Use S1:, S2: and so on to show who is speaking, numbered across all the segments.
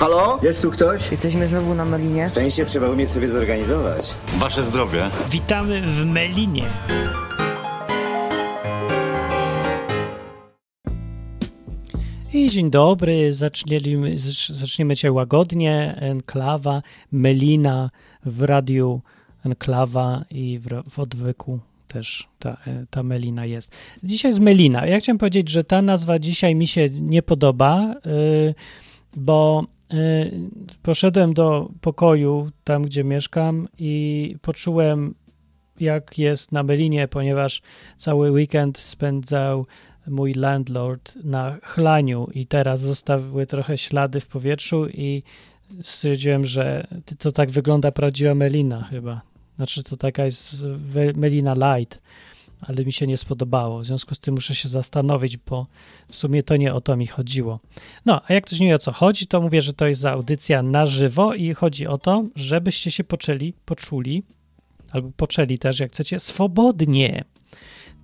S1: Halo? Jest tu ktoś?
S2: Jesteśmy znowu na Melinie.
S1: Szczęście trzeba umieć sobie zorganizować.
S3: Wasze zdrowie.
S4: Witamy w Melinie. I dzień dobry, zaczniemy, zaczniemy dzisiaj łagodnie. Enklawa, Melina w radiu Enklawa i w, w odwyku też ta, ta Melina jest. Dzisiaj jest Melina. Ja chciałem powiedzieć, że ta nazwa dzisiaj mi się nie podoba, yy, bo poszedłem do pokoju tam, gdzie mieszkam i poczułem, jak jest na Melinie, ponieważ cały weekend spędzał mój landlord na chlaniu i teraz zostawiły trochę ślady w powietrzu i stwierdziłem, że to tak wygląda prawdziwa Melina chyba. Znaczy to taka jest Melina Light, ale mi się nie spodobało. W związku z tym muszę się zastanowić, bo w sumie to nie o to mi chodziło. No, a jak ktoś nie wie o co chodzi, to mówię, że to jest audycja na żywo i chodzi o to, żebyście się poczęli, poczuli, albo poczęli też, jak chcecie, swobodnie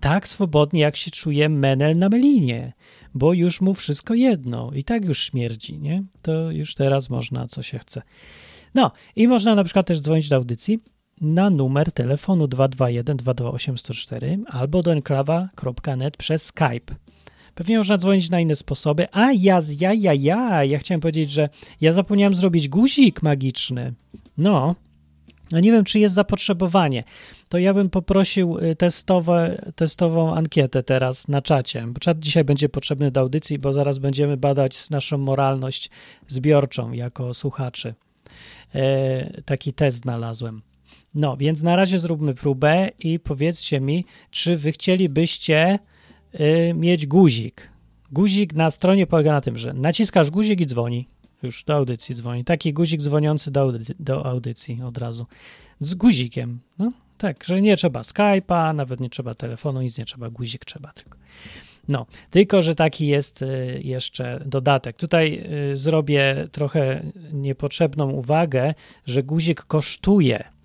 S4: tak swobodnie, jak się czuje Menel na Melinie, bo już mu wszystko jedno i tak już śmierdzi, nie? To już teraz można, co się chce. No i można na przykład też dzwonić do audycji na numer telefonu 221 228 104 albo do enklawa.net przez Skype. Pewnie można dzwonić na inne sposoby. A ja, ja, ja, ja, ja chciałem powiedzieć, że ja zapomniałem zrobić guzik magiczny. No, no nie wiem, czy jest zapotrzebowanie. To ja bym poprosił y, testowe, testową ankietę teraz na czacie. Bo czat dzisiaj będzie potrzebny do audycji, bo zaraz będziemy badać naszą moralność zbiorczą jako słuchaczy. E, taki test znalazłem. No, więc na razie zróbmy próbę i powiedzcie mi, czy wy chcielibyście y, mieć guzik. Guzik na stronie polega na tym, że naciskasz guzik i dzwoni. Już do audycji dzwoni. Taki guzik dzwoniący do, audy do audycji od razu. Z guzikiem. No, tak, że nie trzeba Skype'a, nawet nie trzeba telefonu, nic nie trzeba, guzik trzeba tylko. No, tylko, że taki jest y, jeszcze dodatek. Tutaj y, zrobię trochę niepotrzebną uwagę, że guzik kosztuje.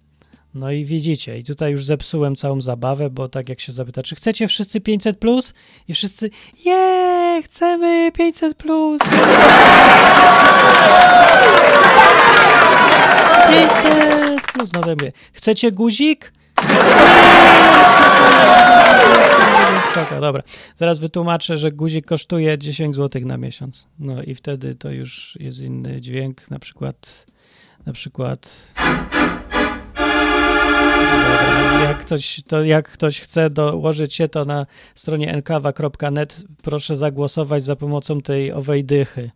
S4: No i widzicie, i tutaj już zepsułem całą zabawę, bo tak jak się zapyta, czy chcecie wszyscy 500 plus? I wszyscy, je, chcemy 500 plus. 500 plus, no mówię, chcecie guzik? Dobra. Zaraz wytłumaczę, że guzik kosztuje 10 zł na miesiąc. No i wtedy to już jest inny dźwięk, na przykład na przykład jak ktoś, to jak ktoś chce dołożyć się, to na stronie enkawa.net proszę zagłosować za pomocą tej owej dychy.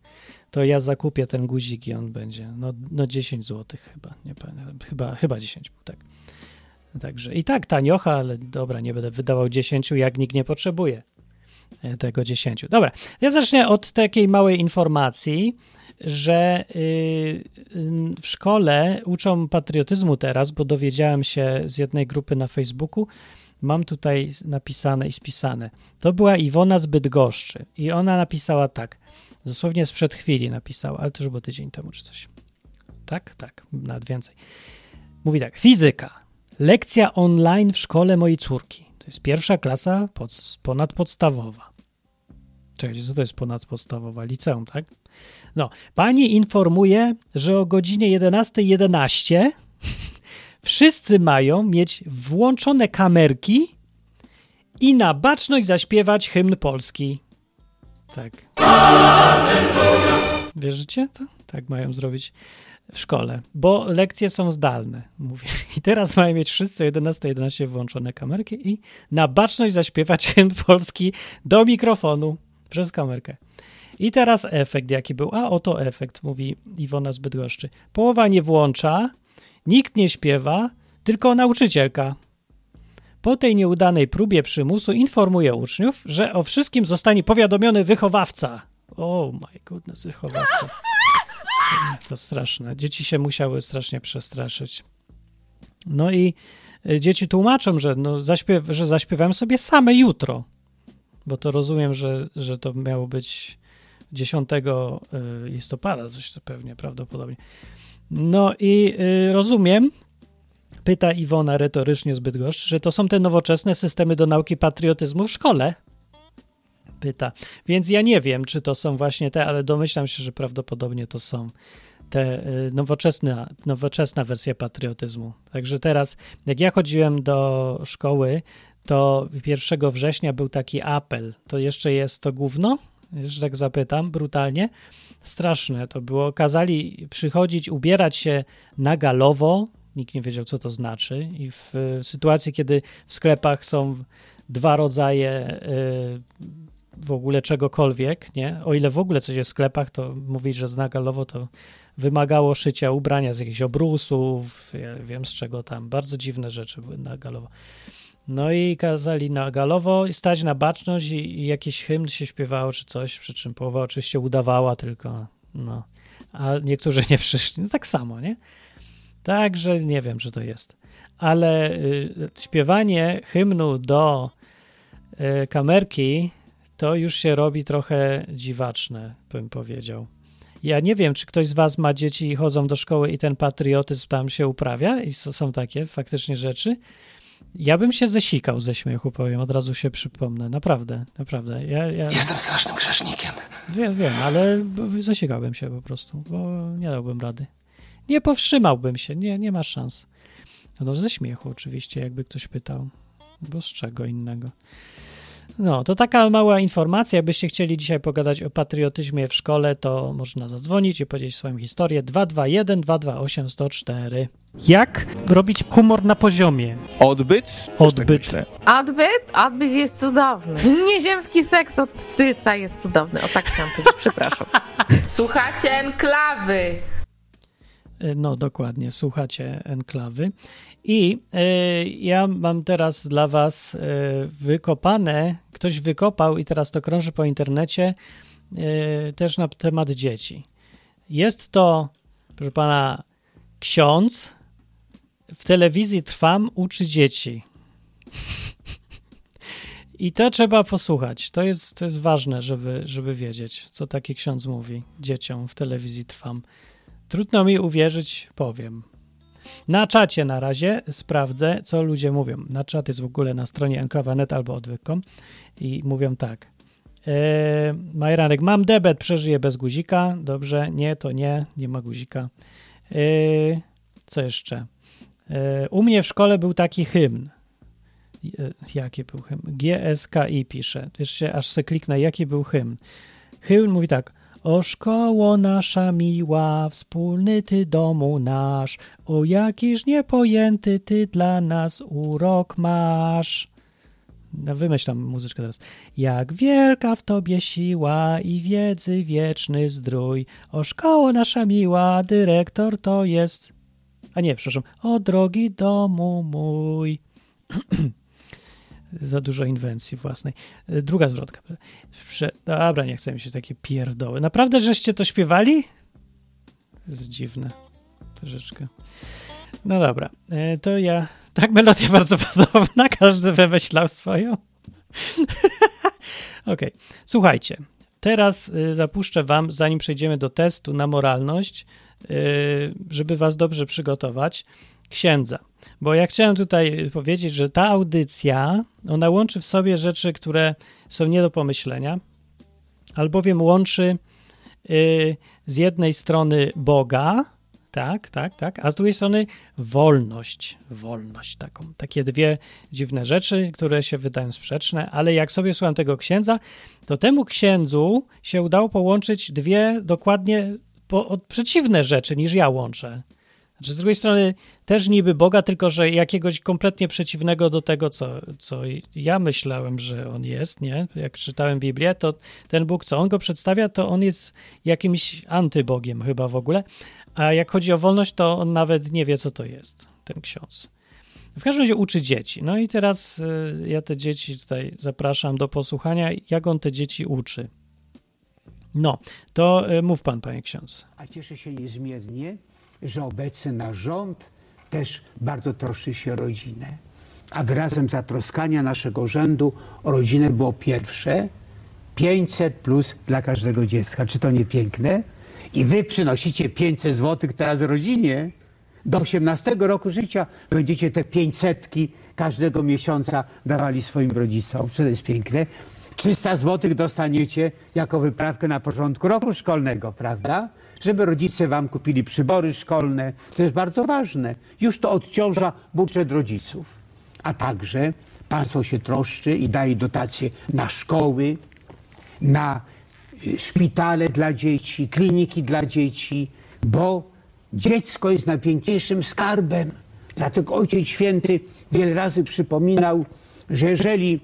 S4: To ja zakupię ten guzik i on będzie no, no 10 zł chyba, nie pamiętam, chyba, chyba 10, tak. Także i tak taniocha, ale dobra, nie będę wydawał 10, jak nikt nie potrzebuje e, tego 10. Dobra, ja zacznę od takiej małej informacji, że y, y, w szkole uczą patriotyzmu teraz, bo dowiedziałem się z jednej grupy na Facebooku, mam tutaj napisane i spisane. To była Iwona z Bydgoszczy i ona napisała tak, dosłownie sprzed chwili napisała, ale to już było tydzień temu czy coś. Tak? Tak, nawet więcej. Mówi tak, fizyka. Lekcja online w szkole mojej córki. To jest pierwsza klasa pod, ponadpodstawowa. Czekajcie, co to jest ponadpodstawowa? Liceum, tak? No, pani informuje, że o godzinie 11.11 .11 wszyscy mają mieć włączone kamerki i na baczność zaśpiewać hymn polski. Tak. Wierzycie to? Tak mają zrobić w szkole, bo lekcje są zdalne, mówię. I teraz mają mieć wszyscy 11.11 11 włączone kamerki i na baczność zaśpiewać hymn polski do mikrofonu przez kamerkę. I teraz efekt jaki był? A oto efekt, mówi Iwona z. Połowa nie włącza, nikt nie śpiewa, tylko nauczycielka. Po tej nieudanej próbie przymusu informuje uczniów, że o wszystkim zostanie powiadomiony wychowawca. Oh my goodness, wychowawca. To, to straszne. Dzieci się musiały strasznie przestraszyć. No i e, dzieci tłumaczą, że, no, zaśpiew że sobie same jutro. Bo to rozumiem, że, że to miało być 10 y, listopada, coś to pewnie prawdopodobnie. No i y, rozumiem, pyta Iwona retorycznie z Bydgoszczy, że to są te nowoczesne systemy do nauki patriotyzmu w szkole. pyta. Więc ja nie wiem, czy to są właśnie te, ale domyślam się, że prawdopodobnie to są te y, nowoczesna, nowoczesna wersja patriotyzmu. Także teraz, jak ja chodziłem do szkoły, to 1 września był taki apel. To jeszcze jest to gówno? Jeszcze tak zapytam, brutalnie. Straszne to było. Kazali przychodzić, ubierać się na galowo. Nikt nie wiedział, co to znaczy. I w, sytuacji, kiedy w sklepach są dwa rodzaje y, w ogóle czegokolwiek, nie? O ile w ogóle coś jest w sklepach, to mówić, że zna galowo, to wymagało szycia ubrania z jakichś obrusów, ja wiem z czego tam. Bardzo dziwne rzeczy były na galowo. No i kazali na galowo stać na baczność i, i jakiś hymn się śpiewało czy coś, przy czym połowa oczywiście udawała tylko, no. A niektórzy nie przyszli. No tak samo, nie? Także nie wiem, czy to jest. Ale y, śpiewanie hymnu do y, kamerki to już się robi trochę dziwaczne, bym powiedział. Ja nie wiem, czy ktoś z Was ma dzieci i chodzą do szkoły i ten patriotyzm tam się uprawia i są takie faktycznie rzeczy. Ja bym się zesikał ze śmiechu, powiem, od razu się przypomnę. Naprawdę, naprawdę. Ja, ja...
S2: Jestem strasznym grzesznikiem.
S4: Wiem, wiem, ale zasikałbym się po prostu, bo nie dałbym rady. Nie powstrzymałbym się, nie, nie ma szans. No to ze śmiechu oczywiście, jakby ktoś pytał, bo z czego innego. No, to taka mała informacja. Jakbyście chcieli dzisiaj pogadać o patriotyzmie w szkole, to można zadzwonić i powiedzieć swoją historię 221 228 104. Jak robić humor na poziomie?
S3: Odbyt?
S4: Odbyt.
S3: Tak
S5: Odbyt? Odbyt jest cudowny. Nieziemski seks od tylca jest cudowny. O tak chciałam powiedzieć, przepraszam.
S6: Słuchacie enklawy.
S4: No, dokładnie, słuchacie enklawy. I y, ja mam teraz dla Was y, wykopane, ktoś wykopał i teraz to krąży po internecie, y, też na temat dzieci. Jest to, proszę Pana, ksiądz w telewizji Trwam uczy dzieci. I to trzeba posłuchać. To jest, to jest ważne, żeby, żeby wiedzieć, co taki ksiądz mówi dzieciom w telewizji Trwam. Trudno mi uwierzyć, powiem. Na czacie na razie sprawdzę, co ludzie mówią. Na czat jest w ogóle na stronie enklawa.net albo odwyk.com i mówią tak. Majranek, mam debet, przeżyję bez guzika. Dobrze, nie, to nie, nie ma guzika. Eee, co jeszcze? Eee, u mnie w szkole był taki hymn. E, jaki był hymn? GSKI pisze. Jeszcze aż se kliknę, jaki był hymn. Hymn mówi tak. O szkoło nasza miła, wspólny ty domu nasz, o jakiż niepojęty ty dla nas urok masz. No, wymyślam muzyczkę teraz. Jak wielka w tobie siła i wiedzy wieczny zdrój, o szkoło nasza miła, dyrektor to jest... A nie, przepraszam. O drogi domu mój. za dużo inwencji własnej. Druga zwrotka. Prze... Dobra, nie chcę mi się takie pierdoły. Naprawdę, żeście to śpiewali? To jest dziwne. Troszeczkę. No dobra, to ja... Tak, melodia bardzo podobna, każdy wymyślał swoją. Okej, okay. słuchajcie. Teraz zapuszczę wam, zanim przejdziemy do testu na moralność, żeby was dobrze przygotować, księdza. Bo ja chciałem tutaj powiedzieć, że ta audycja, ona łączy w sobie rzeczy, które są nie do pomyślenia, albowiem łączy y, z jednej strony Boga, tak, tak, tak, a z drugiej strony wolność, wolność taką. Takie dwie dziwne rzeczy, które się wydają sprzeczne, ale jak sobie słucham tego księdza, to temu księdzu się udało połączyć dwie dokładnie po, przeciwne rzeczy niż ja łączę. Znaczy, z drugiej strony też niby Boga, tylko że jakiegoś kompletnie przeciwnego do tego, co, co ja myślałem, że on jest, nie? Jak czytałem Biblię, to ten Bóg, co on go przedstawia, to on jest jakimś antybogiem chyba w ogóle. A jak chodzi o wolność, to on nawet nie wie, co to jest, ten ksiądz. W każdym razie uczy dzieci. No i teraz y, ja te dzieci tutaj zapraszam do posłuchania, jak on te dzieci uczy. No, to y, mów pan, panie ksiądz.
S7: A cieszę się niezmiernie, że obecny nasz rząd też bardzo troszczy się o rodzinę. A wyrazem zatroskania naszego rządu o rodzinę było pierwsze 500 plus dla każdego dziecka. Czy to nie piękne? I wy przynosicie 500 zł teraz rodzinie. Do 18 roku życia będziecie te 500 każdego miesiąca dawali swoim rodzicom. Czy to jest piękne? 300 zł dostaniecie jako wyprawkę na początku roku szkolnego, prawda? Żeby rodzice wam kupili przybory szkolne, to jest bardzo ważne. Już to odciąża budżet rodziców. A także państwo się troszczy i daje dotacje na szkoły, na y, szpitale dla dzieci, kliniki dla dzieci, bo dziecko jest najpiękniejszym skarbem. Dlatego Ojciec Święty wiele razy przypominał, że jeżeli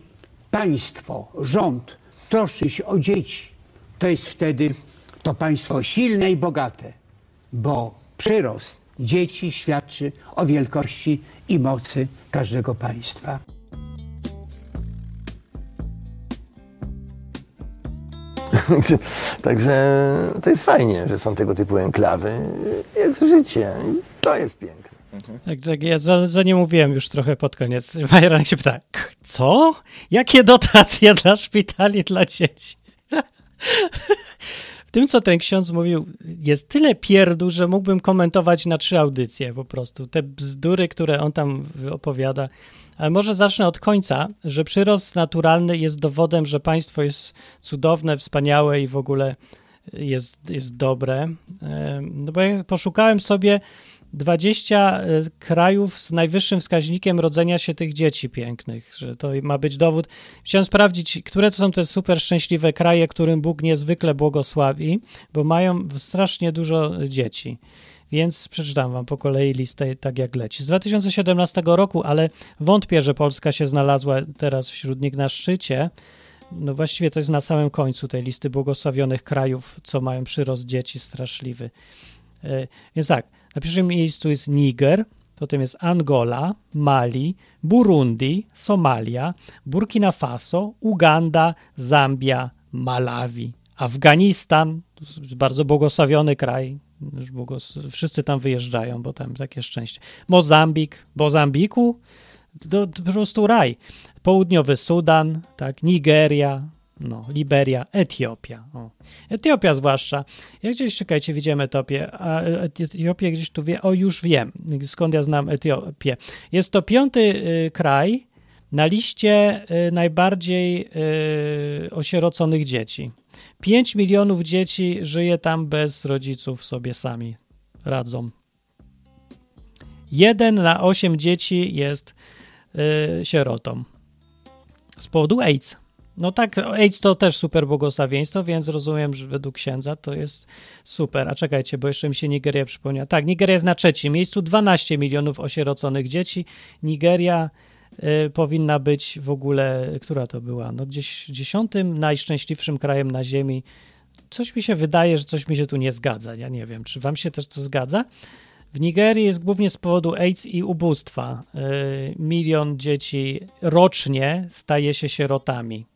S7: państwo, rząd troszczy się o dzieci, to jest wtedy to państwo silne i bogate, bo przyrost dzieci świadczy o wielkości i mocy każdego państwa.
S2: Także to jest fajnie, że są tego typu enklawy. Jest życie. i To jest piękne.
S4: Tak, tak, ja za, za nie mówiłem już trochę pod koniec. Majeranek się pyta, "K- co? Jakie dotacje dla szpitali dla dzieci? Tym, co ten ksiądz mówił, jest tyle pierdu, że mógłbym komentować na trzy audycje po prostu. Te bzdury, które on tam opowiada. Ale może zacznę od końca, że przyrost naturalny jest dowodem, że państwo jest cudowne, wspaniałe i w ogóle jest, jest dobre. Em, No bo ja poszukałem sobie 20 e, krajów z najwyższym wskaźnikiem rodzenia się tych dzieci pięknych, że to ma być dowód. Chciałem sprawdzić, które to są te super szczęśliwe kraje, którym Bóg niezwykle błogosławi, bo mają strasznie dużo dzieci. Więc przeczytam wam po kolei listę tak jak leci. Z 2017 roku, ale wątpię, że Polska się znalazła teraz wśród nich na szczycie. No właściwie to jest na samym końcu tej listy błogosławionych krajów, co mają przyrost dzieci straszliwy. E, Więc tak, na pierwszym miejscu jest Niger, potem jest Angola, Mali, Burundi, Somalia, Burkina Faso, Uganda, Zambia, Malawi, Afganistan, bardzo błogosławiony kraj, wszyscy tam wyjeżdżają, bo tam takie szczęście. Mozambik, Mozambiku, to, to po prostu raj. Południowy Sudan, tak, Nigeria, no, Liberia, Etiopia. O. Etiopia zwłaszcza. Ja gdzieś, czekajcie, widziałem Etiopię, a Etiopię gdzieś tu wie, o już wiem, skąd ja znam Etiopię. Jest to piąty y, kraj na liście y, najbardziej y, osieroconych dzieci. 5 milionów dzieci żyje tam bez rodziców, sobie sami radzą. Jeden na 8 dzieci jest y, sierotą. Z powodu AIDS. No tak, AIDS to też super błogosławieństwo, więc rozumiem, że według księdza to jest super. A czekajcie, bo jeszcze mi się Nigeria przypomniała. Tak, Nigeria jest na trzecim miejscu, 12 milionów osieroconych dzieci. Nigeria y, powinna być w ogóle, która to była? No gdzieś dziesiątym najszczęśliwszym krajem na ziemi. Coś mi się wydaje, że coś mi się tu nie zgadza. Ja nie wiem, czy wam się też to zgadza? W Nigerii jest głównie z powodu AIDS i ubóstwa. Y, milion dzieci rocznie staje się sierotami.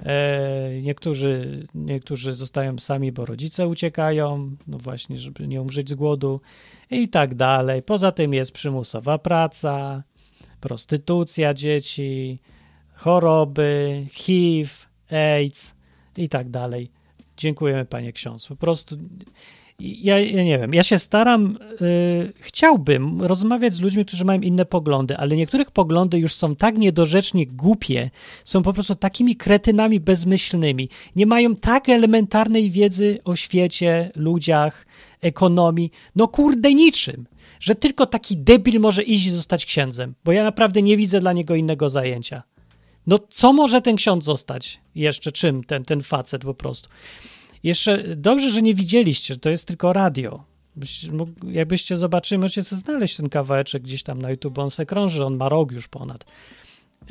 S4: E, Niektórzy, niektórzy zostają sami, bo rodzice uciekają, no właśnie, żeby nie umrzeć z głodu i tak dalej. Poza tym jest przymusowa praca, prostytucja dzieci, choroby, HIV, AIDS i tak dalej. Dziękujemy, panie ksiądz. Po prostu ja, ja nie wiem, ja się staram, y, chciałbym rozmawiać z ludźmi, którzy mają inne poglądy, ale niektórych poglądy już są tak niedorzecznie głupie, są po prostu takimi kretynami bezmyślnymi, nie mają tak elementarnej wiedzy o świecie, ludziach, ekonomii, no kurde niczym, że tylko taki debil może iść i zostać księdzem, bo ja naprawdę nie widzę dla niego innego zajęcia. No co może ten ksiądz zostać jeszcze czym, ten, ten facet po prostu. Jeszcze dobrze, że nie widzieliście, to jest tylko radio. Jakbyście zobaczyli, możecie sobie znaleźć ten kawałeczek gdzieś tam na YouTube, on se krąży, on ma rok już ponad.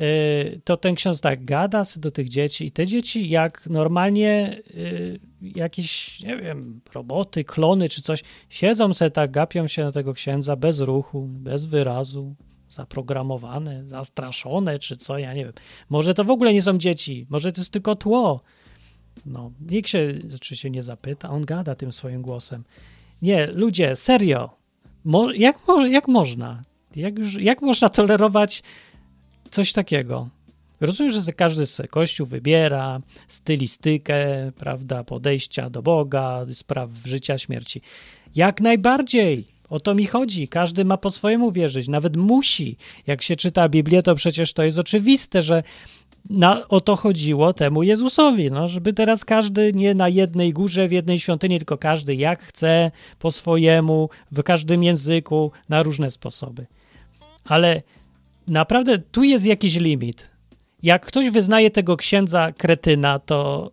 S4: Yy, To ten ksiądz tak gada do tych dzieci i te dzieci jak normalnie yy, jakieś, nie wiem, roboty, klony czy coś, siedzą se tak, gapią się na tego księdza bez ruchu, bez wyrazu, zaprogramowane, zastraszone czy co, ja nie wiem. Może to w ogóle nie są dzieci, może to jest tylko tło. No, nikt się oczywiście nie zapyta, on gada tym swoim głosem. Nie, ludzie, serio. Mo, jak, jak można? Jak, już, jak można tolerować coś takiego? Rozumiem, że każdy sobie kościół wybiera stylistykę, prawda, podejścia do Boga, spraw życia, śmierci. Jak najbardziej. O to mi chodzi. Każdy ma po swojemu wierzyć, nawet musi. Jak się czyta Biblię, to przecież to jest oczywiste, że na, o to chodziło temu Jezusowi, no, żeby teraz każdy nie na jednej górze, w jednej świątyni, tylko każdy jak chce, po swojemu, w każdym języku, na różne sposoby. Ale naprawdę tu jest jakiś limit. Jak ktoś wyznaje tego księdza kretyna, to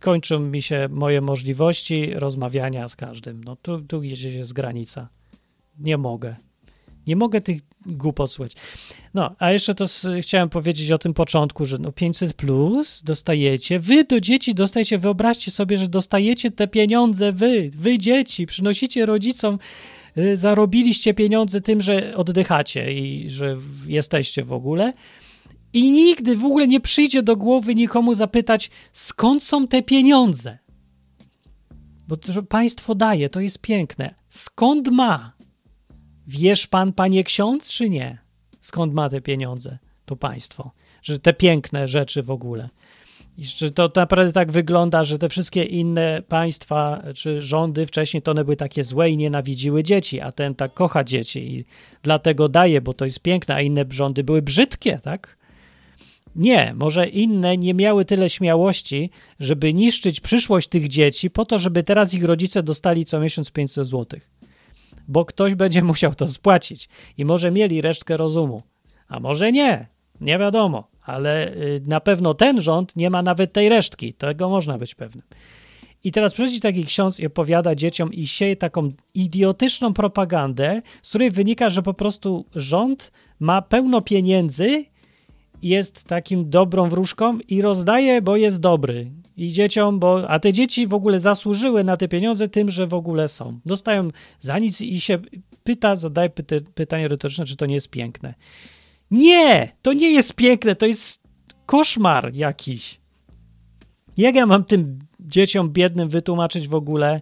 S4: kończą mi się moje możliwości rozmawiania z każdym. No tu, tu gdzieś jest granica. Nie mogę. Nie mogę tych głupot słuchać. No, a jeszcze to s- chciałem powiedzieć o tym początku, że no 500 plus dostajecie. Wy do dzieci dostajecie, wyobraźcie sobie, że dostajecie te pieniądze wy, wy dzieci, przynosicie rodzicom, y, zarobiliście pieniądze tym, że oddychacie i że jesteście w ogóle. I nigdy w ogóle nie przyjdzie do głowy nikomu zapytać, skąd są te pieniądze. Bo to, że państwo daje, to jest piękne. Skąd ma? Wiesz pan, panie ksiądz, czy nie? Skąd ma te pieniądze? To państwo. Że te piękne rzeczy w ogóle. I że to naprawdę tak wygląda, że te wszystkie inne państwa czy rządy wcześniej to one były takie złe i nienawidziły dzieci, a ten tak kocha dzieci i dlatego daje, bo to jest piękne, a inne rządy były brzydkie, tak? Nie, może inne nie miały tyle śmiałości, żeby niszczyć przyszłość tych dzieci po to, żeby teraz ich rodzice dostali co miesiąc 500 złotych bo ktoś będzie musiał to spłacić. I może mieli resztkę rozumu, a może nie, nie wiadomo, ale y, na pewno ten rząd nie ma nawet tej resztki, tego można być pewnym. I teraz przychodzi taki ksiądz i opowiada dzieciom i sieje taką idiotyczną propagandę, z której wynika, że po prostu rząd ma pełno pieniędzy, jest takim dobrą wróżką i rozdaje, bo jest dobry. I dzieciom, bo. A te dzieci w ogóle zasłużyły na te pieniądze tym, że w ogóle są. Dostają za nic i się pyta, zadaje pyta, pytanie retoryczne, czy to nie jest piękne. Nie! To nie jest piękne, to jest koszmar jakiś. Jak ja mam tym dzieciom biednym wytłumaczyć w ogóle,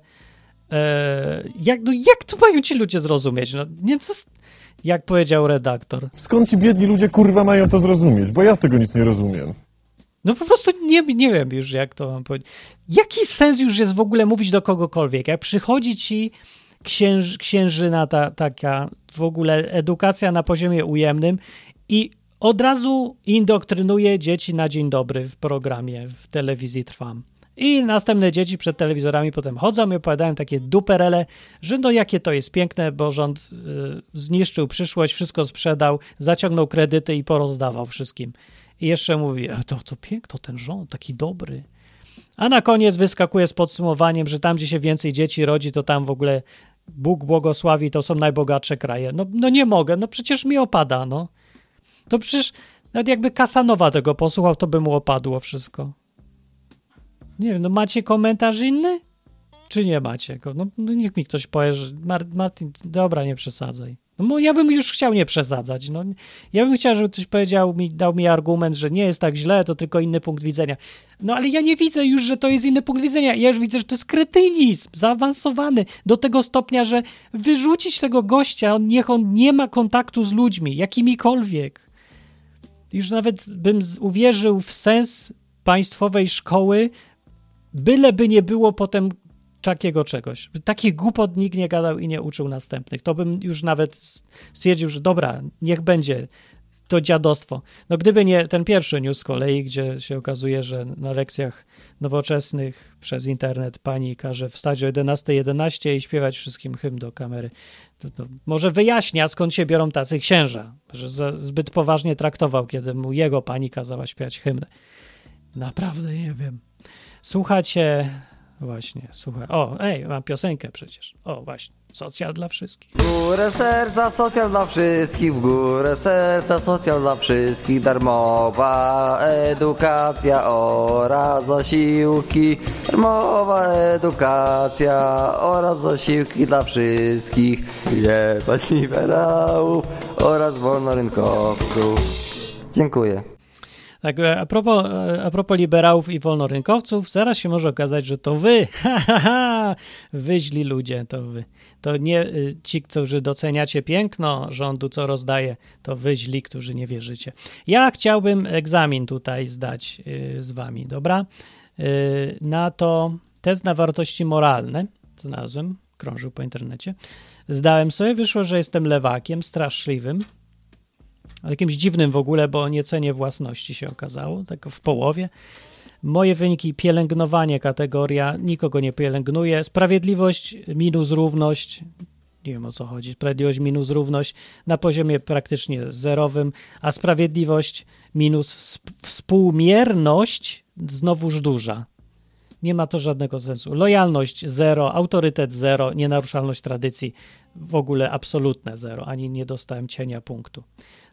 S4: e, jak, no jak to mają ci ludzie zrozumieć? No, nie, to jest, jak powiedział redaktor.
S3: Skąd ci biedni ludzie kurwa mają to zrozumieć? Bo ja z tego nic nie rozumiem.
S4: No po prostu nie, nie wiem już, jak to mam powiedzieć. Jaki sens już jest w ogóle mówić do kogokolwiek? Jak przychodzi ci księż, księżyna ta, taka, w ogóle edukacja na poziomie ujemnym i od razu indoktrynuje dzieci na dzień dobry w programie, w telewizji Trwam. I następne dzieci przed telewizorami potem chodzą i opowiadają takie duperele, że no jakie to jest piękne, bo rząd y, zniszczył przyszłość, wszystko sprzedał, zaciągnął kredyty i porozdawał wszystkim. I jeszcze mówi, to, to piękno, ten rząd, taki dobry. A na koniec wyskakuje z podsumowaniem, że tam, gdzie się więcej dzieci rodzi, to tam w ogóle Bóg błogosławi, to są najbogatsze kraje. No, no nie mogę, no przecież mi opada, no. To przecież nawet jakby Kasanowa tego posłuchał, to by mu opadło wszystko. Nie wiem, no macie komentarz inny? Czy nie macie? No, no niech mi ktoś powie, że Mar Martin, dobra, nie przesadzaj. No ja bym już chciał nie przesadzać. No, ja bym chciał, żeby ktoś powiedział mi, dał mi argument, że nie jest tak źle, to tylko inny punkt widzenia. No ale ja nie widzę już, że to jest inny punkt widzenia. Ja już widzę, że to jest kretynizm zaawansowany do tego stopnia, że wyrzucić tego gościa, on, niech on nie ma kontaktu z ludźmi, jakimikolwiek. Już nawet bym uwierzył w sens państwowej szkoły, byleby nie było potem takiego czegoś. Takich głupot nikt nie gadał i nie uczył następnych. To bym już nawet stwierdził, że dobra, niech będzie to dziadostwo. No gdyby nie ten pierwszy news z kolei, gdzie się okazuje, że na lekcjach nowoczesnych przez internet pani każe wstać o 11.11 i śpiewać wszystkim hymn do kamery. To, to może wyjaśnia, skąd się biorą tacy księża, że za, zbyt poważnie traktował, kiedy mu jego pani kazała śpiewać hymny. Naprawdę nie wiem. Słuchacie Właśnie, słuchaj. O, ej, mam piosenkę przecież. O, właśnie. Socjal dla wszystkich.
S8: W górę serca, socjal dla wszystkich, w górę serca, socjal dla wszystkich, darmowa edukacja oraz zasiłki, darmowa edukacja oraz zasiłki dla wszystkich, jebać liberałów oraz wolnorynkowców. Dziękuję.
S4: Tak, e, a propos, e, a propos liberałów i wolnorynkowców, zaraz się może okazać, że to wy, wy źli ludzie, to wy. To nie y, ci, którzy doceniacie piękno rządu, co rozdaje, to wy źli, którzy nie wierzycie. Ja chciałbym egzamin tutaj zdać y, z wami, dobra? Y, Na to test na wartości moralne, znalazłem, krążył po internecie. Zdałem sobie, wyszło, że jestem lewakiem, straszliwym, jakimś dziwnym w ogóle, bo nie cenię własności się okazało, tak w połowie. Moje wyniki pielęgnowanie kategoria, nikogo nie pielęgnuje. Sprawiedliwość minus równość, nie wiem o co chodzi, sprawiedliwość minus równość na poziomie praktycznie zerowym, a sprawiedliwość minus sp- współmierność znowuż duża. Nie ma to żadnego sensu. Lojalność zero, autorytet zero, nienaruszalność tradycji w ogóle absolutne zero, ani nie dostałem cienia punktu.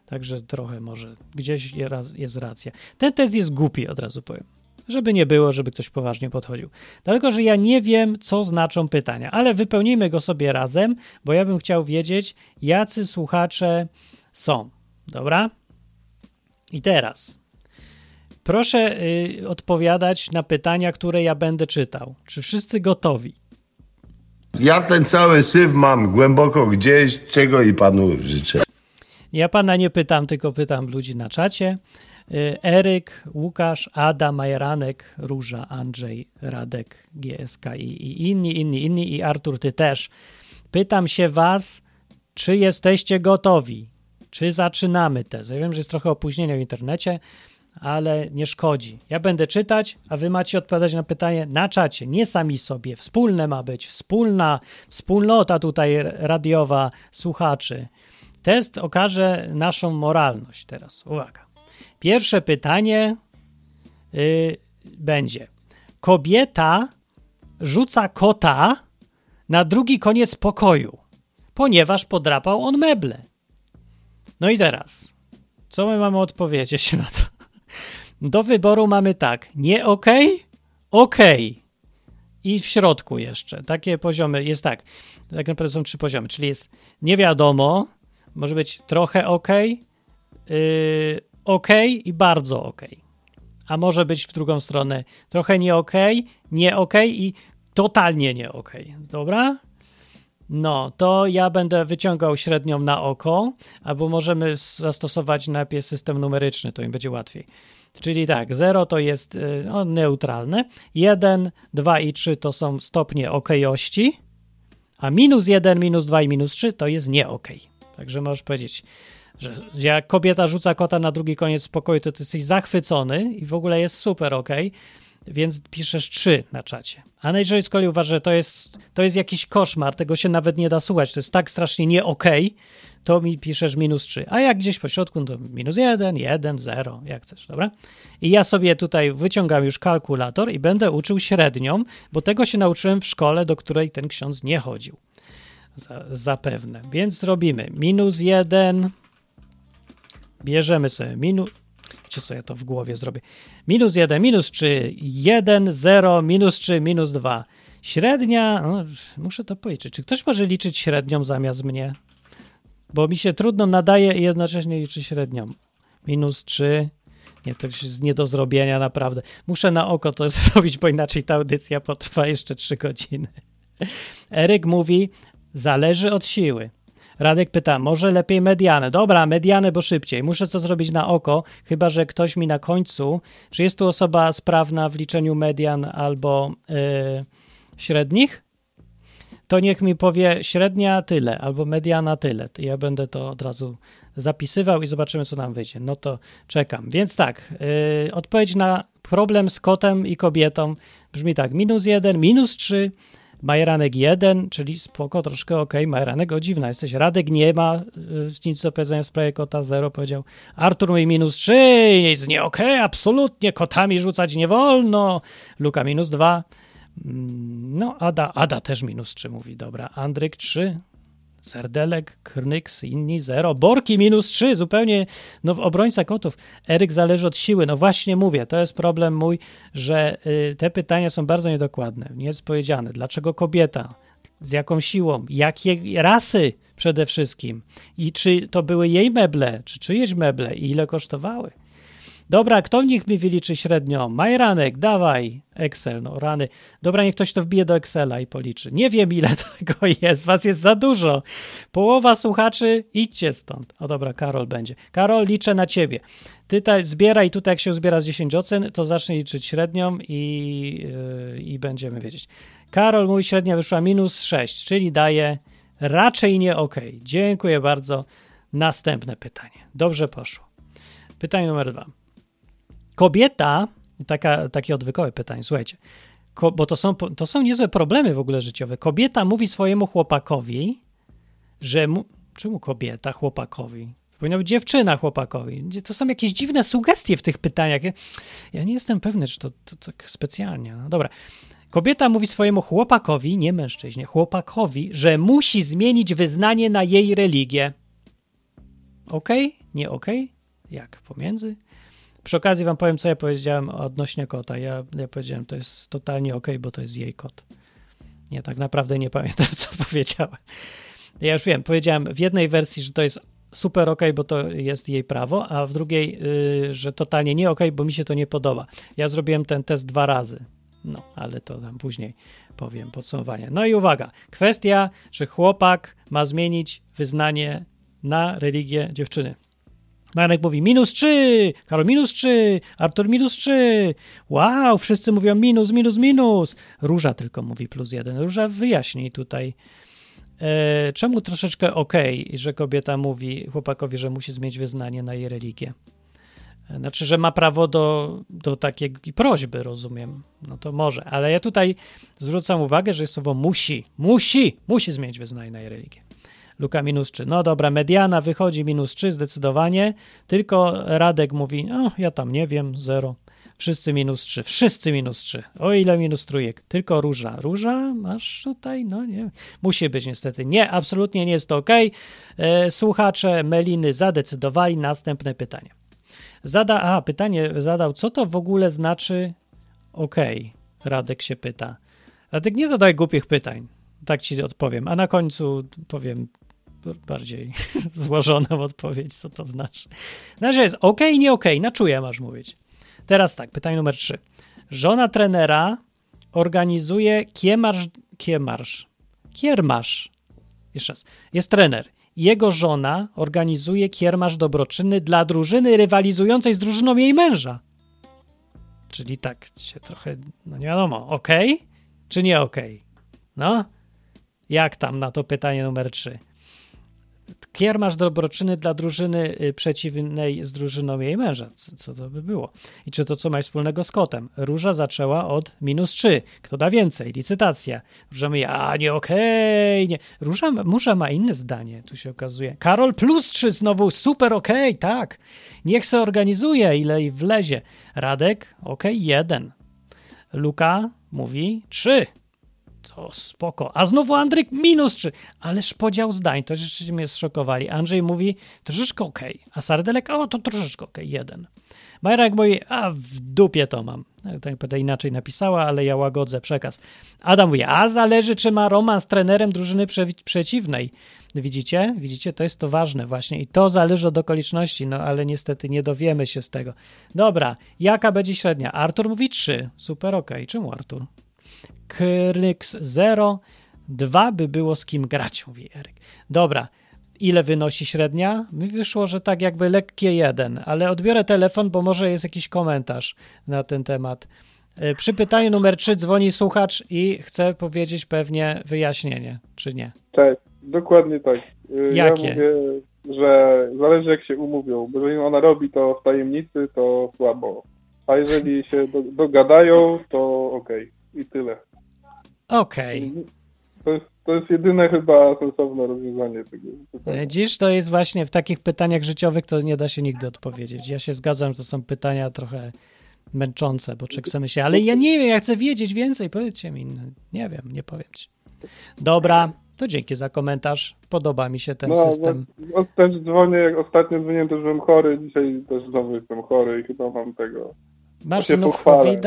S4: Także trochę może gdzieś jest racja. Ten test jest głupi, od razu powiem. Żeby nie było, żeby ktoś poważnie podchodził. Dlatego, że ja nie wiem, co znaczą pytania, ale wypełnijmy go sobie razem, bo ja bym chciał wiedzieć, jacy słuchacze są. Dobra? I teraz proszę y, odpowiadać na pytania, które ja będę czytał. Czy wszyscy gotowi?
S9: Ja ten cały syf mam głęboko gdzieś, czego i panu życzę.
S4: Ja pana nie pytam, tylko pytam ludzi na czacie. Y, Eryk, Łukasz, Ada, Majeranek, Róża, Andrzej, Radek, GSK i, i inni, inni, inni i Artur, ty też. Pytam się was, czy jesteście gotowi? Czy zaczynamy tez? Ja wiem, że jest trochę opóźnienia w internecie, ale nie szkodzi. Ja będę czytać, a wy macie odpowiadać na pytanie na czacie, nie sami sobie. Wspólne ma być, wspólna, wspólnota tutaj radiowa słuchaczy. Test okaże naszą moralność teraz. Uwaga. Pierwsze pytanie y, będzie. Kobieta rzuca kota na drugi koniec pokoju, ponieważ podrapał on meble. No i teraz, co my mamy odpowiedzieć na to? Do wyboru mamy tak, nie ok, ok. I w środku jeszcze. Takie poziomy, jest tak, tak naprawdę są trzy poziomy, czyli jest nie wiadomo, może być trochę ok, yy, ok i bardzo ok. A może być w drugą stronę trochę nie ok, nie ok i totalnie nie ok. Dobra? No, to ja będę wyciągał średnią na oko, albo możemy zastosować najpierw system numeryczny, to im będzie łatwiej. Czyli tak, 0 to jest y, no, neutralne, 1, 2 i 3 to są stopnie okojości, a minus 1, minus 2 i minus 3 to jest nie ok. Także możesz powiedzieć, że jak kobieta rzuca kota na drugi koniec pokoju, to ty jesteś zachwycony i w ogóle jest super ok, więc piszesz 3 na czacie. A jeżeli z kolei uważa, że to jest, to jest jakiś koszmar, tego się nawet nie da słuchać, to jest tak strasznie nie ok, to mi piszesz minus 3. A jak gdzieś po środku, no to minus 1, 1, 0, jak chcesz, dobra? I ja sobie tutaj wyciągam już kalkulator i będę uczył średnią, bo tego się nauczyłem w szkole, do której ten ksiądz nie chodził. Za, zapewne. Więc robimy minus 1, bierzemy sobie minus, Wiecie co, ja to w głowie zrobię. Minus 1, minus 3, 1, 0, minus 3, minus 2. Średnia, no, muszę to policzyć. Czy ktoś może liczyć średnią zamiast mnie? Bo mi się trudno nadaje i jednocześnie liczy średnią. Minus 3, nie, to jest nie do zrobienia naprawdę. Muszę na oko to zrobić, bo inaczej ta audycja potrwa jeszcze 3 godziny. Eryk mówi, zależy od siły. Radek pyta, może lepiej medianę. Dobra, medianę, bo szybciej. Muszę to zrobić na oko, chyba że ktoś mi na końcu, czy jest tu osoba sprawna w liczeniu median albo yy, średnich, to niech mi powie średnia tyle albo mediana tyle. Ja będę to od razu zapisywał i zobaczymy, co nam wyjdzie. No to czekam. Więc tak, yy, odpowiedź na problem z kotem i kobietą brzmi tak, minus 1, minus 3, Majeranek 1, czyli spoko, troszkę ok. Majeranek, o dziwna jesteś. Radek nie ma y, nic do powiedzenia w sprawie kota, 0 powiedział. Artur mówi minus 3, jest nie ok, absolutnie, kotami rzucać nie wolno. Luka minus 2. No, Ada, Ada też minus 3 mówi, dobra. Andryk 3, Serdelek, Krnyks, inni 0. Borki minus 3, zupełnie no, obrońca kotów. Eryk zależy od siły. No właśnie mówię, to jest problem mój, że y, te pytania są bardzo niedokładne. Nie jest powiedziane, dlaczego kobieta, z jaką siłą, jakie rasy przede wszystkim i czy to były jej meble, czy czyjeś meble i ile kosztowały. Dobra, kto niech mi wyliczy średnio? Majranek, dawaj. Excel, no rany. Dobra, niech ktoś to wbije do Excela i policzy. Nie wiem, ile tego jest, was jest za dużo. Połowa słuchaczy, idźcie stąd. O dobra, Karol będzie. Karol, liczę na ciebie. Ty ta, zbieraj tutaj, jak się zbiera z 10 ocen, to zacznij liczyć średnią i, yy, i będziemy wiedzieć. Karol, mój średnia wyszła minus 6, czyli daje raczej nie ok. Dziękuję bardzo. Następne pytanie. Dobrze poszło. Pytanie numer dwa. Kobieta, taka, takie odwykowe pytanie, słuchajcie, ko, bo to są, to są niezłe problemy w ogóle życiowe. Kobieta mówi swojemu chłopakowi, że mu, czemu kobieta chłopakowi? Powinna być dziewczyna chłopakowi. To są jakieś dziwne sugestie w tych pytaniach. Ja, nie jestem pewny, czy to, to tak specjalnie. No dobra. Kobieta mówi swojemu chłopakowi, nie mężczyźnie, chłopakowi, że musi zmienić wyznanie na jej religię. Ok? Nie ok? Jak? Pomiędzy? Przy okazji wam powiem, co ja powiedziałem odnośnie kota. Ja, ja powiedziałem, to jest totalnie ok, bo to jest jej kot. Nie, tak naprawdę nie pamiętam, co powiedziałem. Ja już wiem, powiedziałem w jednej wersji, że to jest super ok, bo to jest jej prawo, a w drugiej, yy, że totalnie nie ok, bo mi się to nie podoba. Ja zrobiłem ten test dwa razy. No, ale to tam później powiem podsumowanie. No i uwaga, kwestia, że chłopak ma zmienić wyznanie na religię dziewczyny. Marek mówi minus 3, Karol minus 3, Artur minus 3. Wow, wszyscy mówią minus, minus, minus. Róża tylko mówi plus 1. Róża wyjaśnij tutaj. E, czemu troszeczkę ok, że kobieta mówi chłopakowi, że musi zmienić wyznanie na jej religię? Znaczy, że ma prawo do, do takiej prośby, rozumiem. No to może, ale ja tutaj zwracam uwagę, że jest słowo musi, musi, musi zmienić wyznanie na jej religię. Luka minus 3. No dobra, mediana wychodzi minus 3 zdecydowanie, tylko Radek mówi, no ja tam nie wiem, zero. Wszyscy minus 3, wszyscy minus 3. O ile minus trójek? Tylko róża. Róża masz tutaj? No nie. Musi być niestety. Nie, absolutnie nie jest to ok. E, słuchacze Meliny zadecydowali. Następne pytanie. Zada, aha, pytanie zadał, co to w ogóle znaczy ok? Radek się pyta. Radek, nie zadaj głupich pytań. Tak ci odpowiem. A na końcu powiem bardziej złożoną odpowiedź, co to znaczy. Na razie jest ok, nie ok, na czuje masz mówić. Teraz tak, pytanie numer trzy. Żona trenera organizuje kiemarsz, kiemarsz, kiermasz. Jeszcze raz. Jest trener. Jego żona organizuje kiermasz dobroczynny dla drużyny rywalizującej z drużyną jej męża. Czyli tak się trochę, no nie wiadomo, ok czy nie ok? No, jak tam na to pytanie numer trzy? Kiermasz dobroczyny dla drużyny y, przeciwnej z drużyną jej męża. Co, co, to by było? I czy to co ma wspólnego z kotem? Róża zaczęła od minus 3. Kto da więcej? Licytacja. Róża mówi, a nie okej, okay, nie. Róża, Róża ma inne zdanie, tu się okazuje. Karol plus 3 znowu, super okej, okay, tak. Niech se organizuje, ile i wlezie. Radek, okej, okay, jeden. Luka mówi 3 to spoko. A znowu Andryk minus 3. Ależ podział zdań, to rzeczywiście mnie zszokowali. Andrzej mówi troszeczkę ok, a Sardelek, o to troszeczkę ok, jeden. Majrak mówi, a w dupie to mam. Tak będę inaczej napisała, ale ja łagodzę przekaz. Adam mówi, a zależy, czy ma romans z trenerem drużyny prze przeciwnej. Widzicie? Widzicie? To jest to ważne właśnie i to zależy od okoliczności, no ale niestety nie dowiemy się z tego. Dobra, jaka będzie średnia? Artur mówi 3. Super, ok. Czemu Artur? Kryx 0. 2 by było z kim grać, mówi Eryk. Dobra, ile wynosi średnia? Mi wyszło, że tak jakby lekkie 1, ale odbiorę telefon, bo może jest jakiś komentarz na ten temat. E, przy pytaniu numer 3 dzwoni słuchacz i chce powiedzieć pewnie wyjaśnienie, czy nie?
S10: Cześć, dokładnie tak. E,
S4: Jakie?
S10: Ja mówię, że zależy jak się umówią, bo jeżeli ona robi to w tajemnicy, to słabo. A jeżeli się do, dogadają, to okej. Okay. I tyle.
S4: Okej. Okay.
S10: To, jest, to jest jedyne chyba sensowne rozwiązanie tego.
S4: Dziś to jest właśnie w takich pytaniach życiowych, to nie da się nigdy odpowiedzieć. Ja się zgadzam, że to są pytania trochę męczące, bo czekamy się, ale ja nie wiem, ja chcę wiedzieć więcej, powiedzcie mi. No, nie wiem, nie powiem ci. Dobra, to dzięki za komentarz. Podoba mi się ten
S10: no,
S4: system.
S10: No, też dzwonię, jak ostatnio dzwoniłem, też byłem chory, dzisiaj też znowu jestem chory i chyba mam tego
S4: Masz znów covid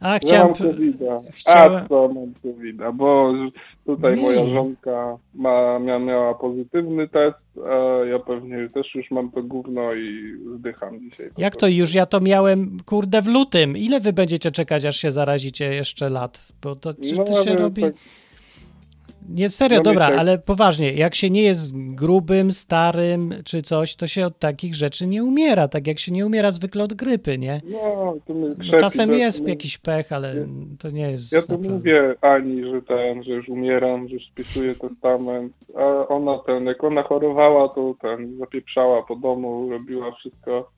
S4: A
S10: chciałem...
S4: Ja
S10: COVID-a.
S4: chciałem...
S10: A co mam covid bo tutaj
S4: Nie.
S10: moja żonka ma, mia, miała pozytywny test, a ja pewnie też już mam to gówno i zdycham dzisiaj.
S4: Jak to już? Ja to miałem, kurde, w lutym. Ile wy będziecie czekać, aż się zarazicie jeszcze lat? Bo to czy
S10: No,
S4: to się robi...
S10: tak-
S4: Nie, serio,
S10: No
S4: dobra,
S10: myślę-
S4: ale poważnie, jak się nie jest grubym, starym czy coś, to się od takich rzeczy nie umiera, tak jak się nie umiera zwykle od grypy, nie?
S10: No, to my
S4: No,
S10: krzepi,
S4: czasem
S10: to-
S4: jest
S10: my-
S4: jakiś pech, ale to nie jest
S10: Ja
S4: naprawdę.
S10: mówię Ani, że ten, że już umieram, że już spisuję testament, a ona ten, jak ona chorowała, to ten, zapieprzała po domu, robiła wszystko,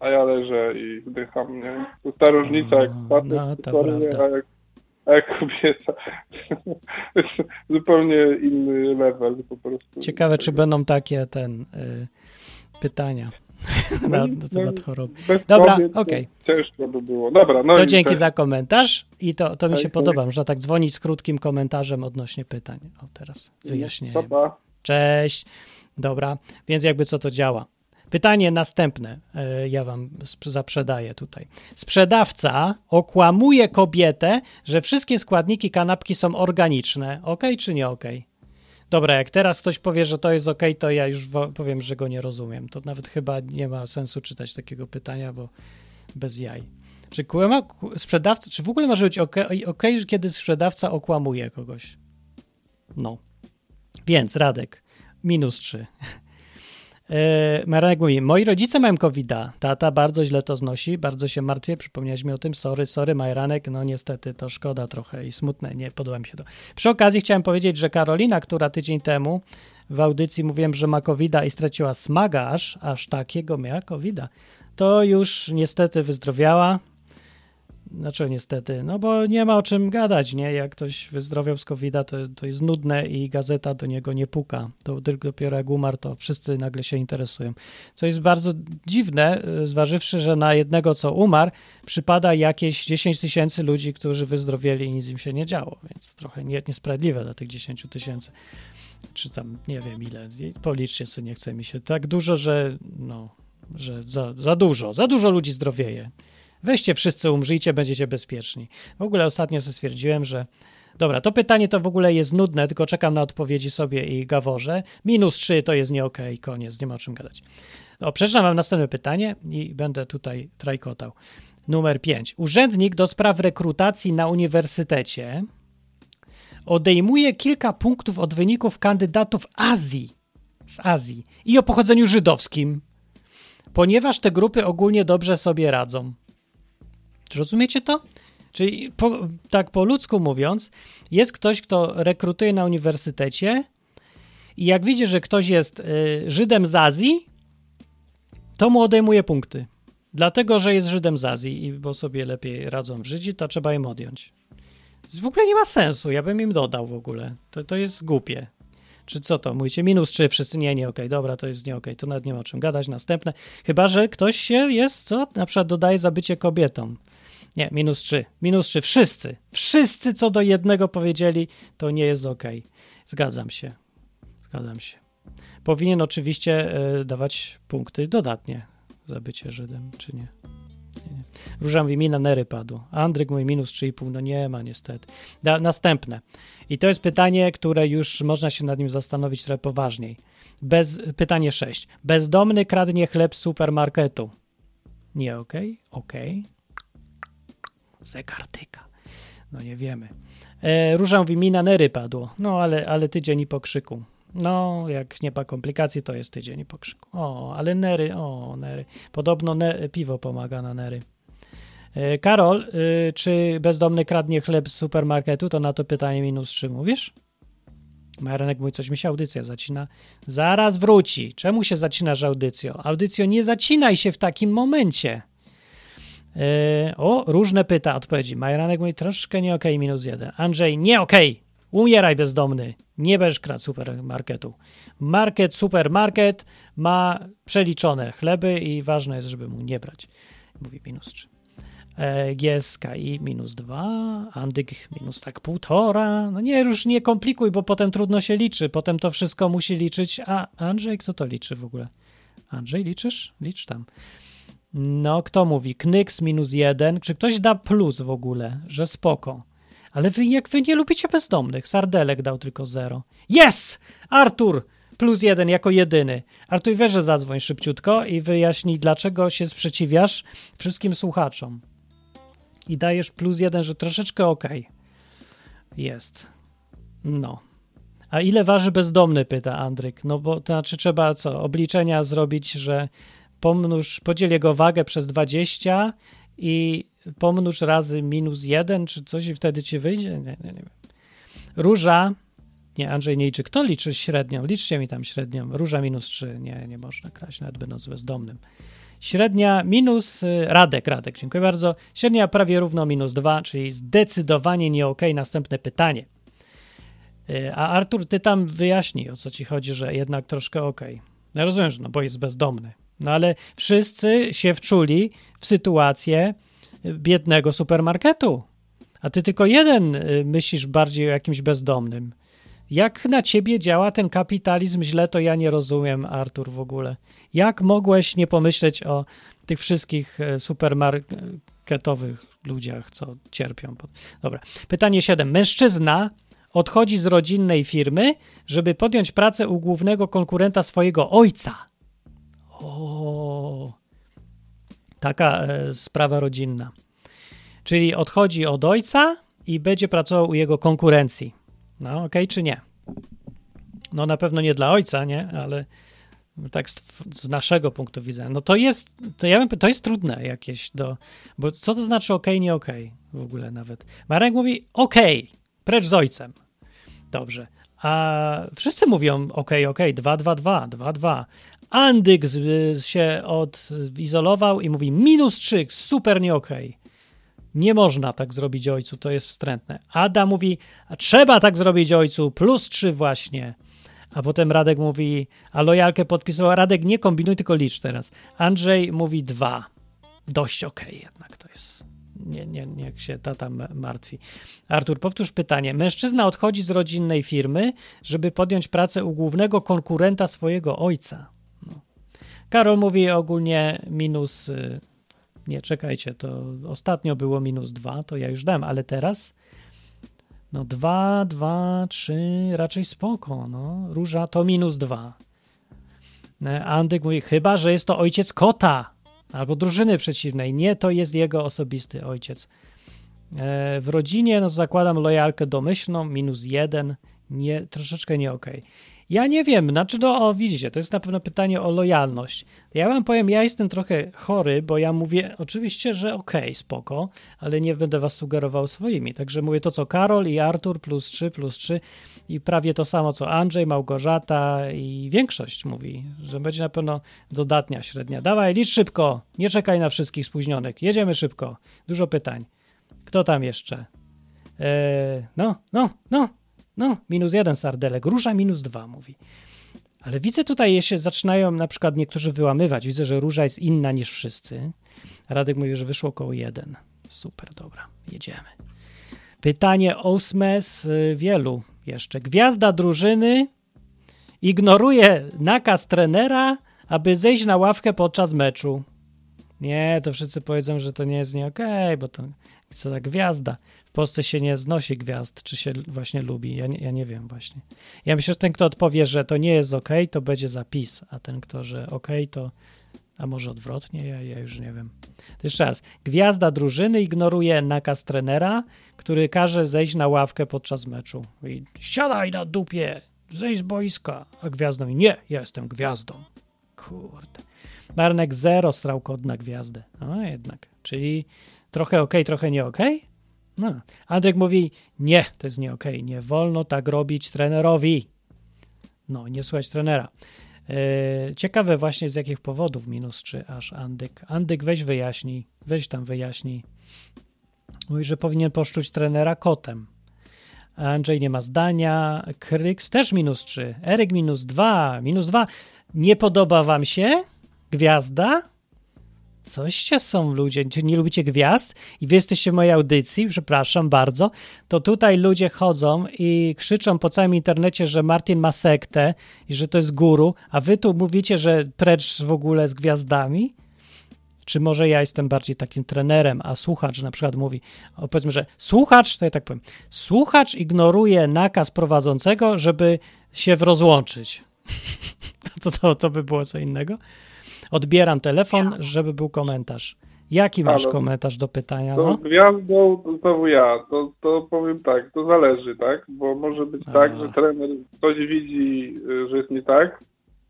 S10: a ja leżę i wdycham, nie? To ta różnica, jak facet
S4: no, to
S10: a jak, a kobieta. zupełnie inny level po prostu.
S4: Ciekawe, czy będą takie ten y, pytania na, na temat
S10: no,
S4: choroby.
S10: Bez
S4: Dobra, okej.
S10: Ciężko by było. Dobra, no
S4: To dzięki za komentarz i to, to mi się
S10: Tak,
S4: podoba.
S10: tak.
S4: Można tak dzwonić z krótkim komentarzem odnośnie pytań. O, teraz wyjaśnienie.
S10: Pa, pa.
S4: Cześć. Dobra, więc jakby co to działa. Pytanie następne, e, ja wam zaprzedaję tutaj. Sprzedawca okłamuje kobietę, że wszystkie składniki kanapki są organiczne. Ok czy nie ok? Dobra, jak teraz ktoś powie, że to jest ok, to ja już powiem, że go nie rozumiem. To nawet chyba nie ma sensu czytać takiego pytania, bo bez jaj. Czy kłama, sprzedawca, czy w ogóle może być ok, ok, kiedy sprzedawca okłamuje kogoś? No. Więc Radek, minus 3. E, Marek mówi, moi rodzice mają covid -a. Tata bardzo źle to znosi, bardzo się martwię, przypomniałeś mi o tym, sorry, sorry Majranek, no niestety to szkoda trochę i smutne, nie podoba mi się to. Przy okazji chciałem powiedzieć, że Karolina, która tydzień temu w audycji mówiłem, że ma covid i straciła smaga aż, takiego miała covid to już niestety wyzdrowiała, znaczy niestety, no bo nie ma o czym gadać, nie? Jak ktoś wyzdrowiał z covid to, to jest nudne i gazeta do niego nie puka. To tylko dopiero jak umarł, to wszyscy nagle się interesują. Co jest bardzo dziwne, y, zważywszy, że na jednego, co umarł, przypada jakieś 10 tysięcy ludzi, którzy wyzdrowieli i nic im się nie działo, więc trochę nie, niesprawiedliwe dla tych 10 tysięcy. Czy tam, nie wiem ile, policzcie sobie, nie chce mi się. Tak dużo, że no, że za, za dużo, za dużo ludzi zdrowieje. Weźcie wszyscy, umrzyjcie, będziecie bezpieczni. W ogóle ostatnio sobie stwierdziłem, że dobra, to pytanie to w ogóle jest nudne, tylko czekam na odpowiedzi sobie i gaworze. Minus 3 to jest nie okej, koniec, nie ma o czym gadać. No, przeczytam wam następne pytanie i będę tutaj trajkotał. Numer 5. Urzędnik do spraw rekrutacji na uniwersytecie odejmuje kilka punktów od wyników kandydatów Azji, z Azji i o pochodzeniu żydowskim, ponieważ te grupy ogólnie dobrze sobie radzą. Czy rozumiecie to? Czyli po, tak po ludzku mówiąc, jest ktoś, kto rekrutuje na uniwersytecie i jak widzi, że ktoś jest y, Żydem z Azji, to mu odejmuje punkty. Dlatego, że jest Żydem z Azji i bo sobie lepiej radzą Żydzi, to trzeba im odjąć. W ogóle nie ma sensu, ja bym im dodał w ogóle. To, to jest głupie. Czy co to? Mówicie minus 3, wszyscy nie, nie, okej, dobra, to jest nie okej, to nawet nie ma o czym gadać. Następne, chyba, że ktoś się jest, co? Na przykład dodaje za bycie kobietą. Nie, minus 3, minus 3, wszyscy, wszyscy co do jednego powiedzieli, to nie jest okej. Zgadzam się, zgadzam się. Powinien oczywiście e, dawać punkty dodatnie za bycie Żydem, czy nie? Nie, nie. Róża mówi, mi na nery padło. Andryk mówi minus 3,5. No nie ma niestety. Da, następne. I to jest pytanie, które już można się nad nim zastanowić trochę poważniej. Bez, pytanie 6. Bezdomny kradnie chleb z supermarketu. Nie okej? Okej. Zegartyka. No nie wiemy. E, Róża mówi, mi na nery padło. No ale, ale tydzień i po krzyku. No, jak nie ma komplikacji, to jest tydzień i po krzyku. O, ale nery, o, nery. Podobno ne, piwo pomaga na nery. E, Karol, y, czy bezdomny kradnie chleb z supermarketu? To na to pytanie minus 3 mówisz? Marenek mówi, coś mi się audycja zacina. Zaraz wróci. Czemu się zacinasz audycją? Audycjo, nie zacinaj się w takim momencie. E, o, różne pyta odpowiedzi. Majranek mówi, troszkę nie okej, minus jeden. Andrzej, nie okej. Umieraj bezdomny. Nie będziesz kradł supermarketu. Market, supermarket ma przeliczone chleby i ważne jest, żeby mu nie brać. Mówi minus 3. E, GSKI minus 2, Andyk minus tak półtora. No nie, już nie komplikuj, bo potem trudno się liczy. Potem to wszystko musi liczyć. A Andrzej, kto to liczy w ogóle? Andrzej, liczysz? Licz tam. No, kto mówi? Knyks minus 1. Czy ktoś da plus w ogóle, że spoko? Ale wy, jak wy nie lubicie bezdomnych, Sardelek dał tylko 0. Yes! Artur! Plus jeden jako jedyny. Artur, weź, że zadzwoń szybciutko i wyjaśnij, dlaczego się sprzeciwiasz wszystkim słuchaczom. I dajesz plus jeden, że troszeczkę okej. Jest. No. A ile waży bezdomny, pyta Andryk. No bo to znaczy trzeba co, obliczenia zrobić, że pomnóż, podziel jego wagę przez 20 i pomnóż razy minus 1 czy coś i wtedy ci wyjdzie? Nie, nie, nie. Róża, nie, Andrzej nie liczy. Kto liczy średnią? Liczcie mi tam średnią. Róża minus 3. Nie, nie można kraść, nawet będąc bezdomnym. Średnia minus, y, Radek, Radek, dziękuję bardzo. Średnia prawie równo minus 2, czyli zdecydowanie nie ok. Następne pytanie. Y, A Artur, ty tam wyjaśnij, o co ci chodzi, że jednak troszkę ok. Ja rozumiem, że no bo jest bezdomny. No ale wszyscy się wczuli w sytuację y, biednego supermarketu. A ty tylko jeden y, myślisz bardziej o jakimś bezdomnym. Jak na ciebie działa ten kapitalizm źle, to ja nie rozumiem, Artur, w ogóle. Jak mogłeś nie pomyśleć o tych wszystkich e, supermarketowych ludziach, co cierpią? Dobra. Pytanie 7. Mężczyzna odchodzi z rodzinnej firmy, żeby podjąć pracę u głównego konkurenta swojego ojca. O, taka e, sprawa rodzinna. Czyli odchodzi od ojca i będzie pracował u jego konkurencji. No, okej, czy nie? No, na pewno nie dla ojca, nie? Ale tak z, z naszego punktu widzenia. No to jest, to ja bym, to jest trudne jakieś do, bo co to znaczy okej, nie okej w ogóle nawet. Marek mówi okej, precz z ojcem. Dobrze. A wszyscy mówią okej, okej, 2, 2, 2, 2, 2. Andyk z, się odizolował i mówi minus 3, super nie okej. Nie można tak zrobić ojcu, to jest wstrętne. Ada mówi, trzeba tak zrobić ojcu, plus 3 właśnie. A potem Radek mówi, a lojalkę podpisał. Radek, nie kombinuj, tylko licz teraz. Andrzej mówi 2. Dość okej jednak to jest. Nie, nie, niech się tata martwi. Artur, powtórz pytanie. Mężczyzna odchodzi z rodzinnej firmy, żeby podjąć pracę u głównego konkurenta swojego ojca. Karol mówi ogólnie minus. y, Nie, czekajcie, to ostatnio było minus 2, to ja już dam, ale teraz. No 2, 2, 3, raczej spoko, no. Róża to minus 2. Andyk mówi, chyba, że jest to ojciec kota albo drużyny przeciwnej. Nie, to jest jego osobisty ojciec. E, W rodzinie, no zakładam lojalkę domyślną, minus 1, nie, troszeczkę nie okej. Ja nie wiem, znaczy, no o, widzicie, to jest na pewno pytanie o lojalność. Ja wam powiem, ja jestem trochę chory, bo ja mówię oczywiście, że okej, spoko, ale nie będę was sugerował swoimi. Także mówię to, co Karol i Artur, plus 3, plus 3 i prawie to samo, co Andrzej, Małgorzata i większość mówi, że będzie na pewno dodatnia średnia. Dawaj, licz szybko, nie czekaj na wszystkich spóźnionych, jedziemy szybko. Dużo pytań. Kto tam jeszcze? Eee, no, no, no, no, minus jeden sardelek, róża minus dwa, mówi. Ale widzę tutaj się zaczynają na przykład niektórzy wyłamywać. Widzę, że róża jest inna niż wszyscy. Radek mówi, że wyszło około jeden. Super, dobra, jedziemy. Pytanie ósme z y, wielu jeszcze. Gwiazda drużyny ignoruje nakaz trenera, aby zejść na ławkę podczas meczu. Nie, to wszyscy powiedzą, że to nie jest nie okej, bo to co ta gwiazda. W Polsce się nie znosi gwiazd, czy się właśnie lubi. Ja nie, ja nie wiem właśnie. Ja myślę, że ten, kto odpowie, że to nie jest okej, to będzie zapis, a ten, kto, że okej, to a może odwrotnie, ja, ja już nie wiem. To jeszcze raz. Gwiazda drużyny ignoruje nakaz trenera, który każe zejść na ławkę podczas meczu. I siadaj na dupie, zejdź z boiska. A gwiazda mówi, nie, ja jestem gwiazdą. Kurde. Marnek zero strał kod na gwiazdę. No jednak. Czyli trochę okej, trochę nie okej? No. Andrzej mówi, nie, to jest nie okej, nie wolno tak robić trenerowi. No, nie słuchać trenera. Yy, ciekawe właśnie z jakich powodów minus 3 aż Andyk. Andyk weź wyjaśnij, weź tam wyjaśnij. Mówi, że powinien poszczuć trenera kotem. Andrzej nie ma zdania. Kryks też minus 3. Eryk minus 2. Minus 2. Nie podoba wam się? Gwiazda? Coście są ludzie, czy nie lubicie gwiazd i wy jesteście w mojej audycji, przepraszam bardzo, to tutaj ludzie chodzą i krzyczą po całym internecie, że Martin ma sektę i że to jest guru, a wy tu mówicie, że precz w ogóle z gwiazdami? Czy może ja jestem bardziej takim trenerem, a słuchacz na przykład mówi, powiedzmy, że słuchacz, to ja tak powiem, słuchacz ignoruje nakaz prowadzącego, żeby się rozłączyć. to, to, to by było co innego. Odbieram telefon, żeby był komentarz. Jaki masz
S10: Halo.
S4: komentarz do pytania?
S10: To
S4: No?
S10: gwiazdą to znowu ja, to, to powiem tak, to zależy, tak? Bo może być tak, że trener coś widzi, y, że jest nie tak,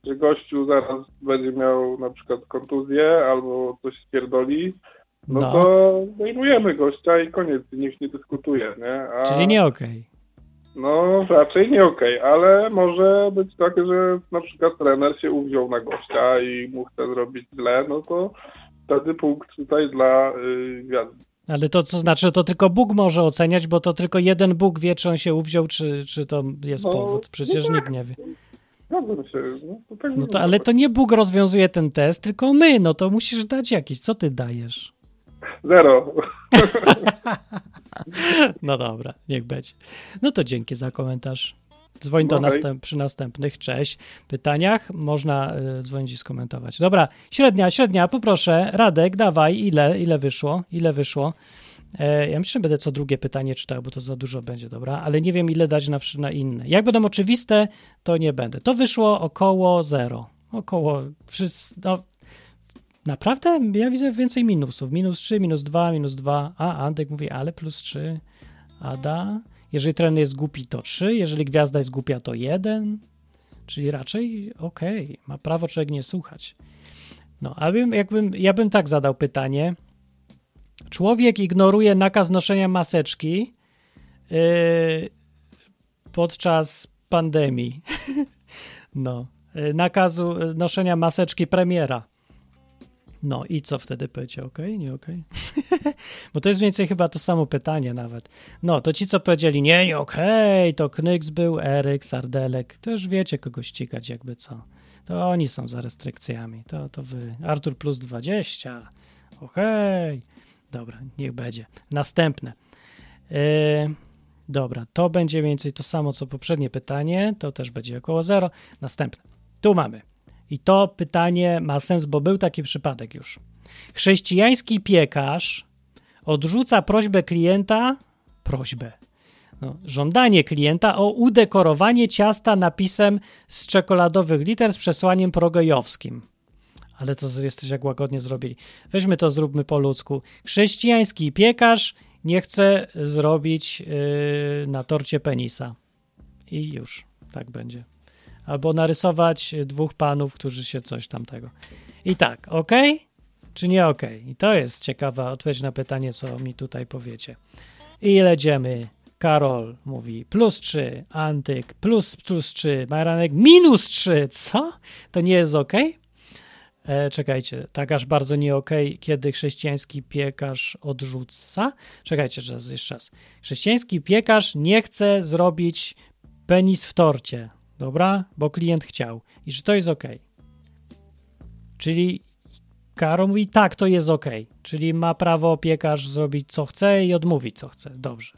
S10: że gościu zaraz będzie miał na przykład kontuzję albo coś spierdoli, no,
S4: No.
S10: to zdejmujemy gościa i koniec, nikt nie dyskutuje, nie? A,
S4: Czyli nie okej.
S10: No raczej nie okej, ale może być tak, że na przykład trener się uwziął na gościa i mu chce zrobić źle, no to wtedy punkt tutaj dla y, gwiazdy.
S4: Ale to co znaczy, to tylko Bóg może oceniać, bo to tylko jeden Bóg wie, czy on się uwziął, czy, czy to jest
S10: No,
S4: powód. Przecież
S10: no
S4: nikt
S10: tak.
S4: nie wie.
S10: No to tak
S4: No to, ale to nie Bóg rozwiązuje ten test, tylko my. No to musisz dać jakiś. Co ty dajesz?
S10: Zero.
S4: No dobra, niech będzie. No to dzięki za komentarz. Dzwoń do
S10: No
S4: następ, przy następnych, cześć, pytaniach. Można y, dzwonić i skomentować. Dobra, średnia, średnia, poproszę. Radek, dawaj, ile, ile wyszło? Ile wyszło? E, ja myślę, że będę co drugie pytanie czytał, bo to za dużo będzie, dobra? Ale nie wiem, ile dać na, na inne. Jak będą oczywiste, to nie będę. To wyszło około zero. Około, wszyscy, no, Naprawdę? Ja widzę więcej minusów. Minus 3, minus 2, minus 2. A, Antek mówi, ale plus 3. Ada. Jeżeli trener jest głupi, to 3. Jeżeli gwiazda jest głupia, to 1. Czyli raczej okej. Ma prawo człowiek nie słuchać. No, a bym, jakbym, ja bym tak zadał pytanie. Człowiek ignoruje nakaz noszenia maseczki yy, podczas pandemii. no. Yy, nakazu yy, noszenia maseczki premiera. No i co wtedy powiedział? Okej, nie okej? Bo to jest mniej więcej chyba to samo pytanie nawet. No, to ci, co powiedzieli, nie, nie okej, to Knyks był, Eryk, Sardelek, to już wiecie, kogo ścigać jakby co. To oni są za restrykcjami, to, to wy. Artur plus 20, okej. Dobra, niech będzie. Następne. Yy, dobra, to będzie mniej więcej to samo, co poprzednie pytanie, to też będzie około zero. Następne. Tu mamy. I to pytanie ma sens, bo był taki przypadek już. Chrześcijański piekarz odrzuca prośbę klienta, prośbę, no, żądanie klienta o udekorowanie ciasta napisem z czekoladowych liter z przesłaniem progojowskim. Ale to jesteś jak łagodnie zrobili. Weźmy to, zróbmy po ludzku. Chrześcijański piekarz nie chce zrobić yy, na torcie penisa. I już, tak będzie albo narysować dwóch panów, którzy się coś tamtego. I tak, ok? Czy nie ok? I to jest ciekawa odpowiedź na pytanie, co mi tutaj powiecie. I jedziemy. Karol mówi plus 3, Antyk plus plus 3, Majranek minus 3. Co? To nie jest ok? E, czekajcie, tak aż bardzo nie ok, kiedy chrześcijański piekarz odrzuca. Czekajcie, jeszcze raz. Chrześcijański piekarz nie chce zrobić penis w torcie. Dobra? Bo klient chciał. I że to jest ok. Czyli Karo mówi, tak, to jest ok. Czyli ma prawo piekarz zrobić co chce i odmówić co chce. Dobrze.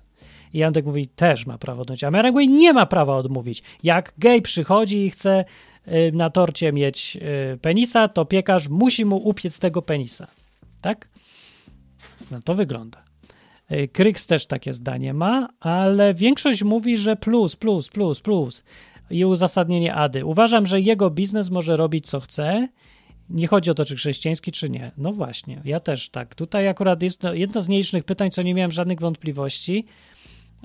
S4: I Antek mówi, też ma prawo odmówić. A Marek mówi, nie ma prawa odmówić. Jak gej przychodzi i chce y, na torcie mieć y, penisa, to piekarz musi mu upiec tego penisa. Tak? No to wygląda. Y, Kryks też takie zdanie ma, ale większość mówi, że plus, plus, plus, plus i uzasadnienie Ady. Uważam, że jego biznes może robić co chce. Nie chodzi o to, czy chrześcijański, czy nie. No właśnie, ja też tak. Tutaj akurat jest jedno z nielicznych pytań, co nie miałem żadnych wątpliwości,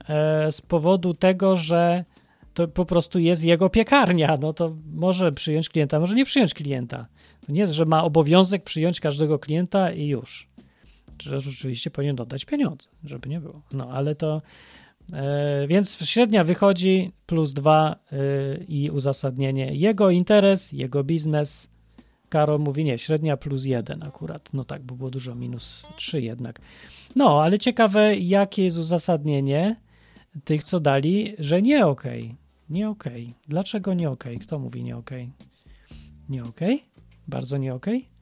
S4: e, z powodu tego, że to po prostu jest jego piekarnia. No to może przyjąć klienta, może nie przyjąć klienta. To nie jest, że ma obowiązek przyjąć każdego klienta i już. Czy rzeczywiście powinien dodać pieniądze, żeby nie było. No ale to. E, więc średnia wychodzi plus dwa e, i uzasadnienie. Jego interes, jego biznes. Karol mówi nie, średnia plus jeden akurat. No tak, bo było dużo minus trzy jednak. No, ale ciekawe, jakie jest uzasadnienie tych, co dali, że nie. Okay. Nie. Okay. Dlaczego nie? Okay? Kto mówi nie? Okay? Nie? Okay? Bardzo nie okej?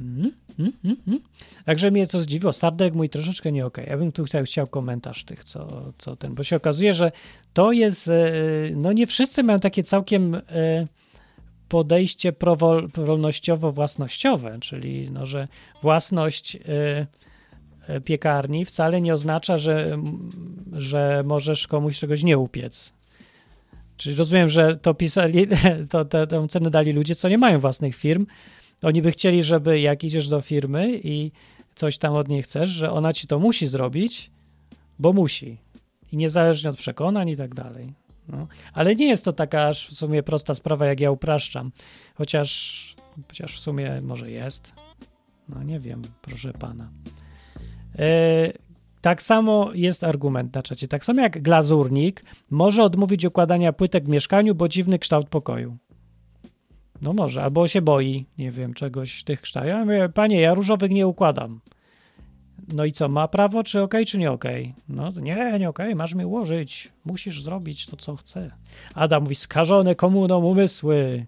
S4: Mm, mm, mm. Także mnie co zdziwiło, Sardek mój troszeczkę nie okej. Ja bym tu chciał, chciał komentarz tych, co, co ten, bo się okazuje, że to jest, no nie wszyscy mają takie całkiem podejście wolnościowo-własnościowe, czyli no, że własność piekarni wcale nie oznacza, że, że możesz komuś czegoś nie upiec. Czyli rozumiem, że to pisali, to, tę cenę dali ludzie, co nie mają własnych firm, oni by chcieli, żeby jak idziesz do firmy i coś tam od niej chcesz, że ona ci to musi zrobić, bo musi. I niezależnie od przekonań i tak dalej. No. Ale nie jest to taka aż w sumie prosta sprawa, jak ja upraszczam. Chociaż, chociaż w sumie może jest. No nie wiem, proszę pana. E, tak samo jest argument na czacie. Tak samo jak glazurnik może odmówić układania płytek w mieszkaniu, bo dziwny kształt pokoju. No może, albo się boi, nie wiem, czegoś tych kształtów. Ja mówię, panie, ja różowych nie układam. No i co, ma prawo, czy ok, czy nie ok? No to nie, nie ok, masz mi ułożyć. Musisz zrobić to, co chce. Adam mówi, skażone komuną umysły.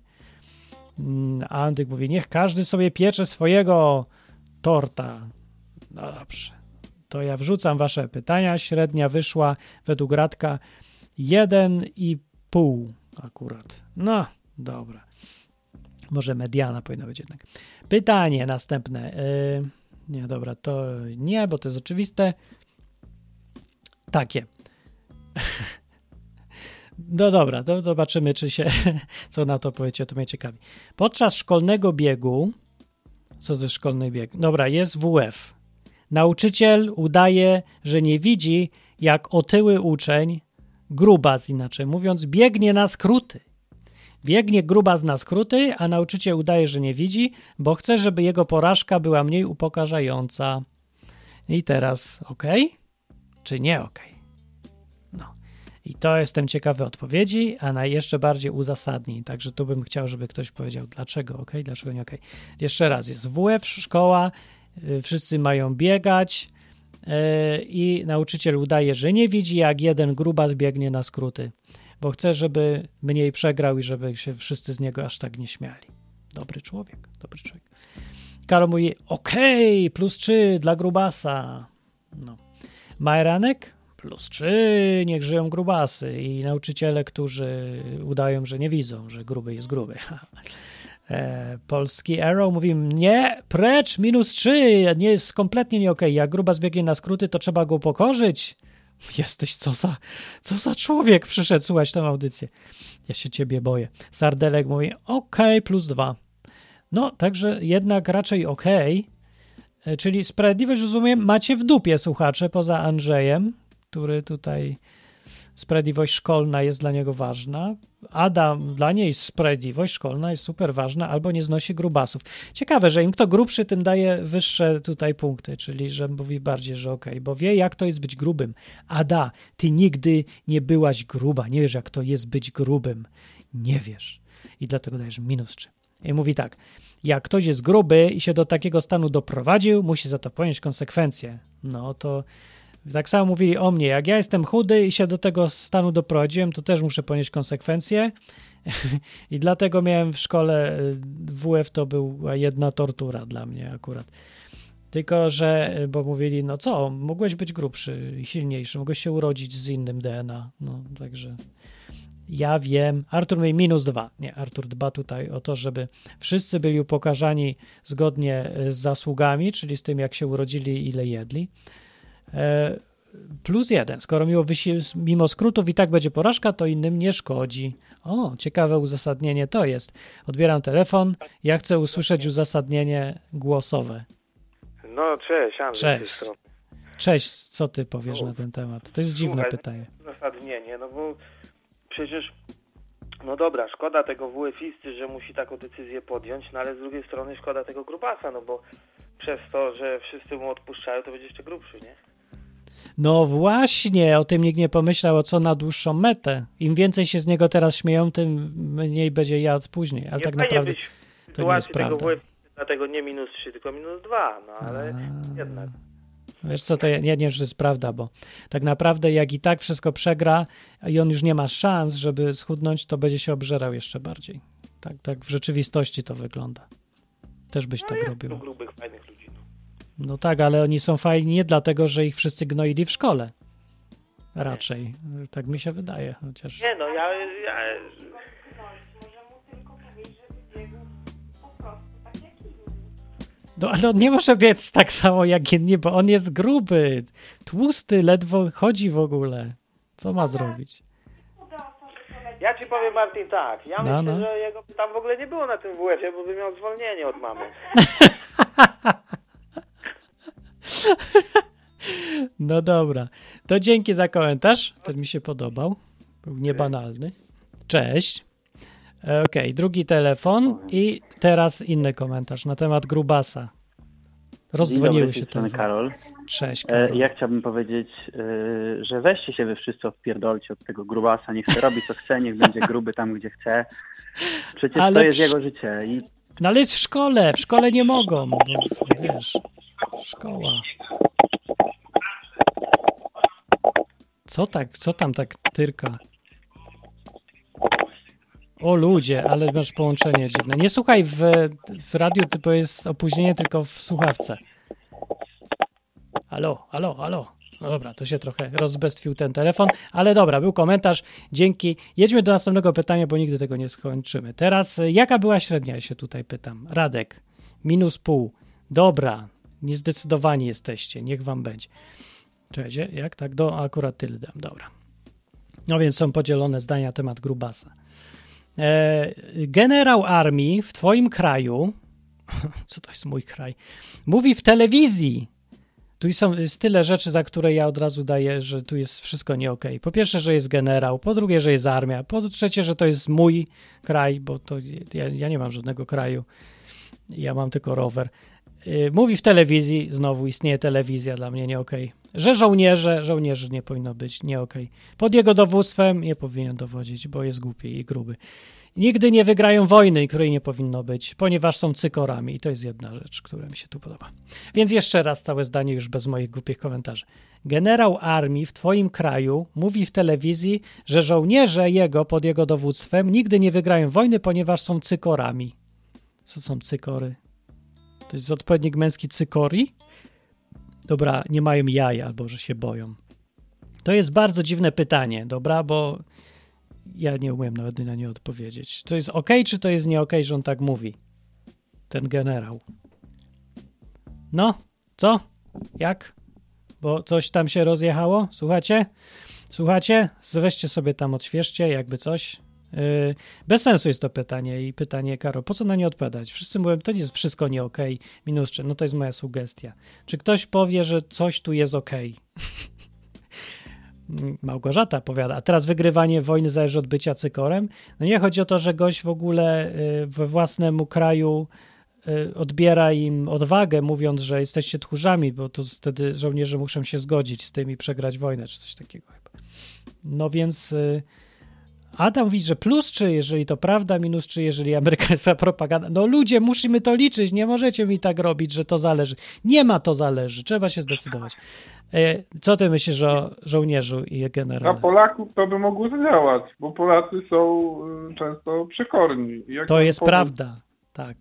S4: Mm, a Andyk mówi, niech każdy sobie piecze swojego torta. No dobrze. To ja wrzucam wasze pytania. Średnia wyszła według Radka 1,5 akurat. No, dobra. Może mediana powinna być jednak. Pytanie następne. Yy, nie, dobra, to nie, bo to jest oczywiste. Takie. No dobra, to zobaczymy, czy się, co na to powiecie, to mnie ciekawi. Podczas szkolnego biegu, co jest szkolny bieg? Dobra, jest WF. Nauczyciel udaje, że nie widzi, jak otyły uczeń, grubas inaczej mówiąc, biegnie na skróty. Biegnie grubas na skróty, a nauczyciel udaje, że nie widzi, bo chce, żeby jego porażka była mniej upokarzająca. I teraz ok? Czy nie ok? No. I to jestem ciekawy odpowiedzi, a na jeszcze bardziej uzasadnień. Także tu bym chciał, żeby ktoś powiedział, dlaczego ok, dlaczego nie ok. Jeszcze raz, jest WF, szkoła, y, wszyscy mają biegać yy, i nauczyciel udaje, że nie widzi, jak jeden grubas biegnie na skróty bo chce, żeby mniej przegrał i żeby się wszyscy z niego aż tak nie śmiali. Dobry człowiek, dobry człowiek. Karol mówi, okej, okay, plus 3 dla grubasa. No. Majranek? Plus 3, niech żyją grubasy. I nauczyciele, którzy udają, że nie widzą, że gruby jest gruby. e, polski Arrow mówi, nie, precz, minus 3, nie jest kompletnie nie okej. Okay. Jak grubas biegnie na skróty, to trzeba go pokorzyć. Jesteś co za, co za człowiek przyszedł słuchać tę audycję. Ja się ciebie boję. Sardelek mówi ok, plus dwa. No, także jednak raczej ok. Czyli sprawiedliwość, rozumiem, macie w dupie, słuchacze, poza Andrzejem, który tutaj sprawiedliwość szkolna jest dla niego ważna. Ada, dla niej sprawiedliwość szkolna jest super ważna, albo nie znosi grubasów. Ciekawe, że im kto grubszy, tym daje wyższe tutaj punkty, czyli że mówi bardziej, że okej, okay, bo wie, jak to jest być grubym. Ada, ty nigdy nie byłaś gruba, nie wiesz, jak to jest być grubym. Nie wiesz. I dlatego dajesz minus 3. I mówi tak, jak ktoś jest gruby i się do takiego stanu doprowadził, musi za to ponieść konsekwencje. No to tak samo mówili o mnie. Jak ja jestem chudy i się do tego stanu doprowadziłem, to też muszę ponieść konsekwencje. I dlatego miałem w szkole y, WF to była jedna tortura dla mnie akurat. Tylko, że, y, bo mówili, no co, mogłeś być grubszy i silniejszy, mogłeś się urodzić z innym DNA. No, także ja wiem. Artur miał minus dwa. Nie, Artur dba tutaj o to, żeby wszyscy byli upokarzani zgodnie y, z zasługami, czyli z tym, jak się urodzili, ile jedli. E, plus jeden. Skoro mimo, mimo skrótów i tak będzie porażka, to innym nie szkodzi. O, ciekawe uzasadnienie to jest. Odbieram telefon. Ja chcę usłyszeć uzasadnienie głosowe.
S11: No, cześć, Andrzej.
S4: Cześć. Cześć, co ty powiesz no, na ten temat? To jest
S11: słuchaj,
S4: dziwne pytanie.
S11: Uzasadnienie, no bo przecież no dobra, szkoda tego WF-isty, że musi taką decyzję podjąć, no ale z drugiej strony szkoda tego grubasa, no bo przez to, że wszyscy mu odpuszczają, to będzie jeszcze grubszy, nie?
S4: No właśnie, o tym nikt nie pomyślał, o co na dłuższą metę. Im więcej się z niego teraz śmieją, tym mniej będzie jadł później. Ale
S11: nie
S4: tak naprawdę to nie jest prawda.
S11: Tego dlatego nie minus 3, tylko minus 2, no ale A... jednak.
S4: Wiesz co, to ja nie wiem, czy jest prawda, bo tak naprawdę jak i tak wszystko przegra i on już nie ma szans, żeby schudnąć, to będzie się obżerał jeszcze bardziej. Tak, tak w rzeczywistości to wygląda. Też byś
S11: no
S4: tak robił.
S11: grubych, fajnych ludzi. No.
S4: tak, ale oni są fajni nie dlatego, że ich wszyscy gnoili w szkole. Raczej. Nie. Tak mi się wydaje. Chociaż...
S11: Nie no, ja, ja...
S4: No ale on nie może biec tak samo jak inni, bo on jest gruby, tłusty, ledwo chodzi w ogóle. Co ma zrobić?
S11: Ja ci powiem Martin tak, ja
S4: No,
S11: myślę,
S4: no.
S11: że jego tam w ogóle nie było na tym WF-ie, bo by miał zwolnienie od mamy.
S4: No dobra. To dzięki za komentarz. Ten mi się podobał. Był niebanalny. Cześć. E, Okej, drugi telefon i teraz inny komentarz na temat Grubasa. Rozdzwoniły się telefony.
S12: Karol.
S4: Cześć,
S12: E,
S4: Karol.
S12: Ja chciałbym powiedzieć, e, że weźcie się wy wszyscy odpierdolcie od tego grubasa, niech sobie robi co chce, niech będzie gruby tam, gdzie chce. Przecież
S4: Ale
S12: to jest
S4: w-
S12: jego życie i
S4: No ale w szkole, w szkole nie mogą, wiesz, szkoła. Co tak, co tam tak tyrka? O ludzie, ale masz połączenie dziwne. Nie słuchaj w, w radiu, bo jest opóźnienie tylko w słuchawce. Halo, halo, halo. No dobra, to się trochę rozbestwił ten telefon, ale dobra, był komentarz. Dzięki. Jedźmy do następnego pytania, bo nigdy tego nie skończymy. Teraz, y, jaka była średnia, ja się tutaj pytam. Radek, minus pół. Dobra, niezdecydowani jesteście, niech wam będzie. Czekajcie, jak tak? Do, akurat tyle dam, dobra. No więc są podzielone zdania na temat Grubasa. E, generał armii w twoim kraju, co to jest mój kraj, mówi w telewizji, tu są, jest tyle rzeczy, za które ja od razu daję, że tu jest wszystko nie okej. Po pierwsze, że jest generał, po drugie, że jest armia, po trzecie, że to jest mój kraj, bo to ja, ja nie mam żadnego kraju. Ja mam tylko rower. Yy, Mówi w telewizji, znowu istnieje telewizja, dla mnie nie okej. Że żołnierze, żołnierzy nie powinno być, nie okej. Pod jego dowództwem nie powinien dowodzić, bo jest głupi i gruby. Nigdy nie wygrają wojny, której nie powinno być, ponieważ są cykorami i to jest jedna rzecz, która mi się tu podoba. Więc jeszcze raz całe zdanie już bez moich głupich komentarzy. Generał armii w twoim kraju mówi w telewizji, że żołnierze jego pod jego dowództwem nigdy nie wygrają wojny, ponieważ są cykorami. Co są cykory? To jest odpowiednik męski cykori? Dobra, nie mają jaj albo że się boją. To jest bardzo dziwne pytanie, dobra, bo ja nie umiem nawet na nie odpowiedzieć. To jest ok, czy to jest nie ok, że on tak mówi? Ten generał. No, co? Jak? Bo coś tam się rozjechało? Słuchacie? Słuchacie? Weźcie sobie tam, odświeżcie, jakby coś. Yy, bez sensu jest to pytanie i pytanie, Karo, po co na nie odpowiadać? Wszyscy mówią, to jest wszystko nie ok, minus czy, no to jest moja sugestia. Czy ktoś powie, że coś tu jest ok? Małgorzata powiada, a teraz wygrywanie wojny zależy od bycia cykorem? No nie chodzi o to, że gość w ogóle y, we własnemu kraju y, odbiera im odwagę, mówiąc, że jesteście tchórzami, bo to wtedy żołnierze muszą się zgodzić z tym i przegrać wojnę, czy coś takiego chyba. No więc y, Adam mówi, że plus czy jeżeli to prawda, minus czy jeżeli amerykańska propaganda. No ludzie, musimy to liczyć, nie możecie mi tak robić, że to zależy. Nie ma to zależy, trzeba się zdecydować. E, Co ty myślisz o żołnierzu i
S10: Na
S4: generale?
S10: Polaków to by mogło zadziałać, bo Polacy są y, często przekorni. Jak
S4: To jest
S10: powie-
S4: prawda, tak.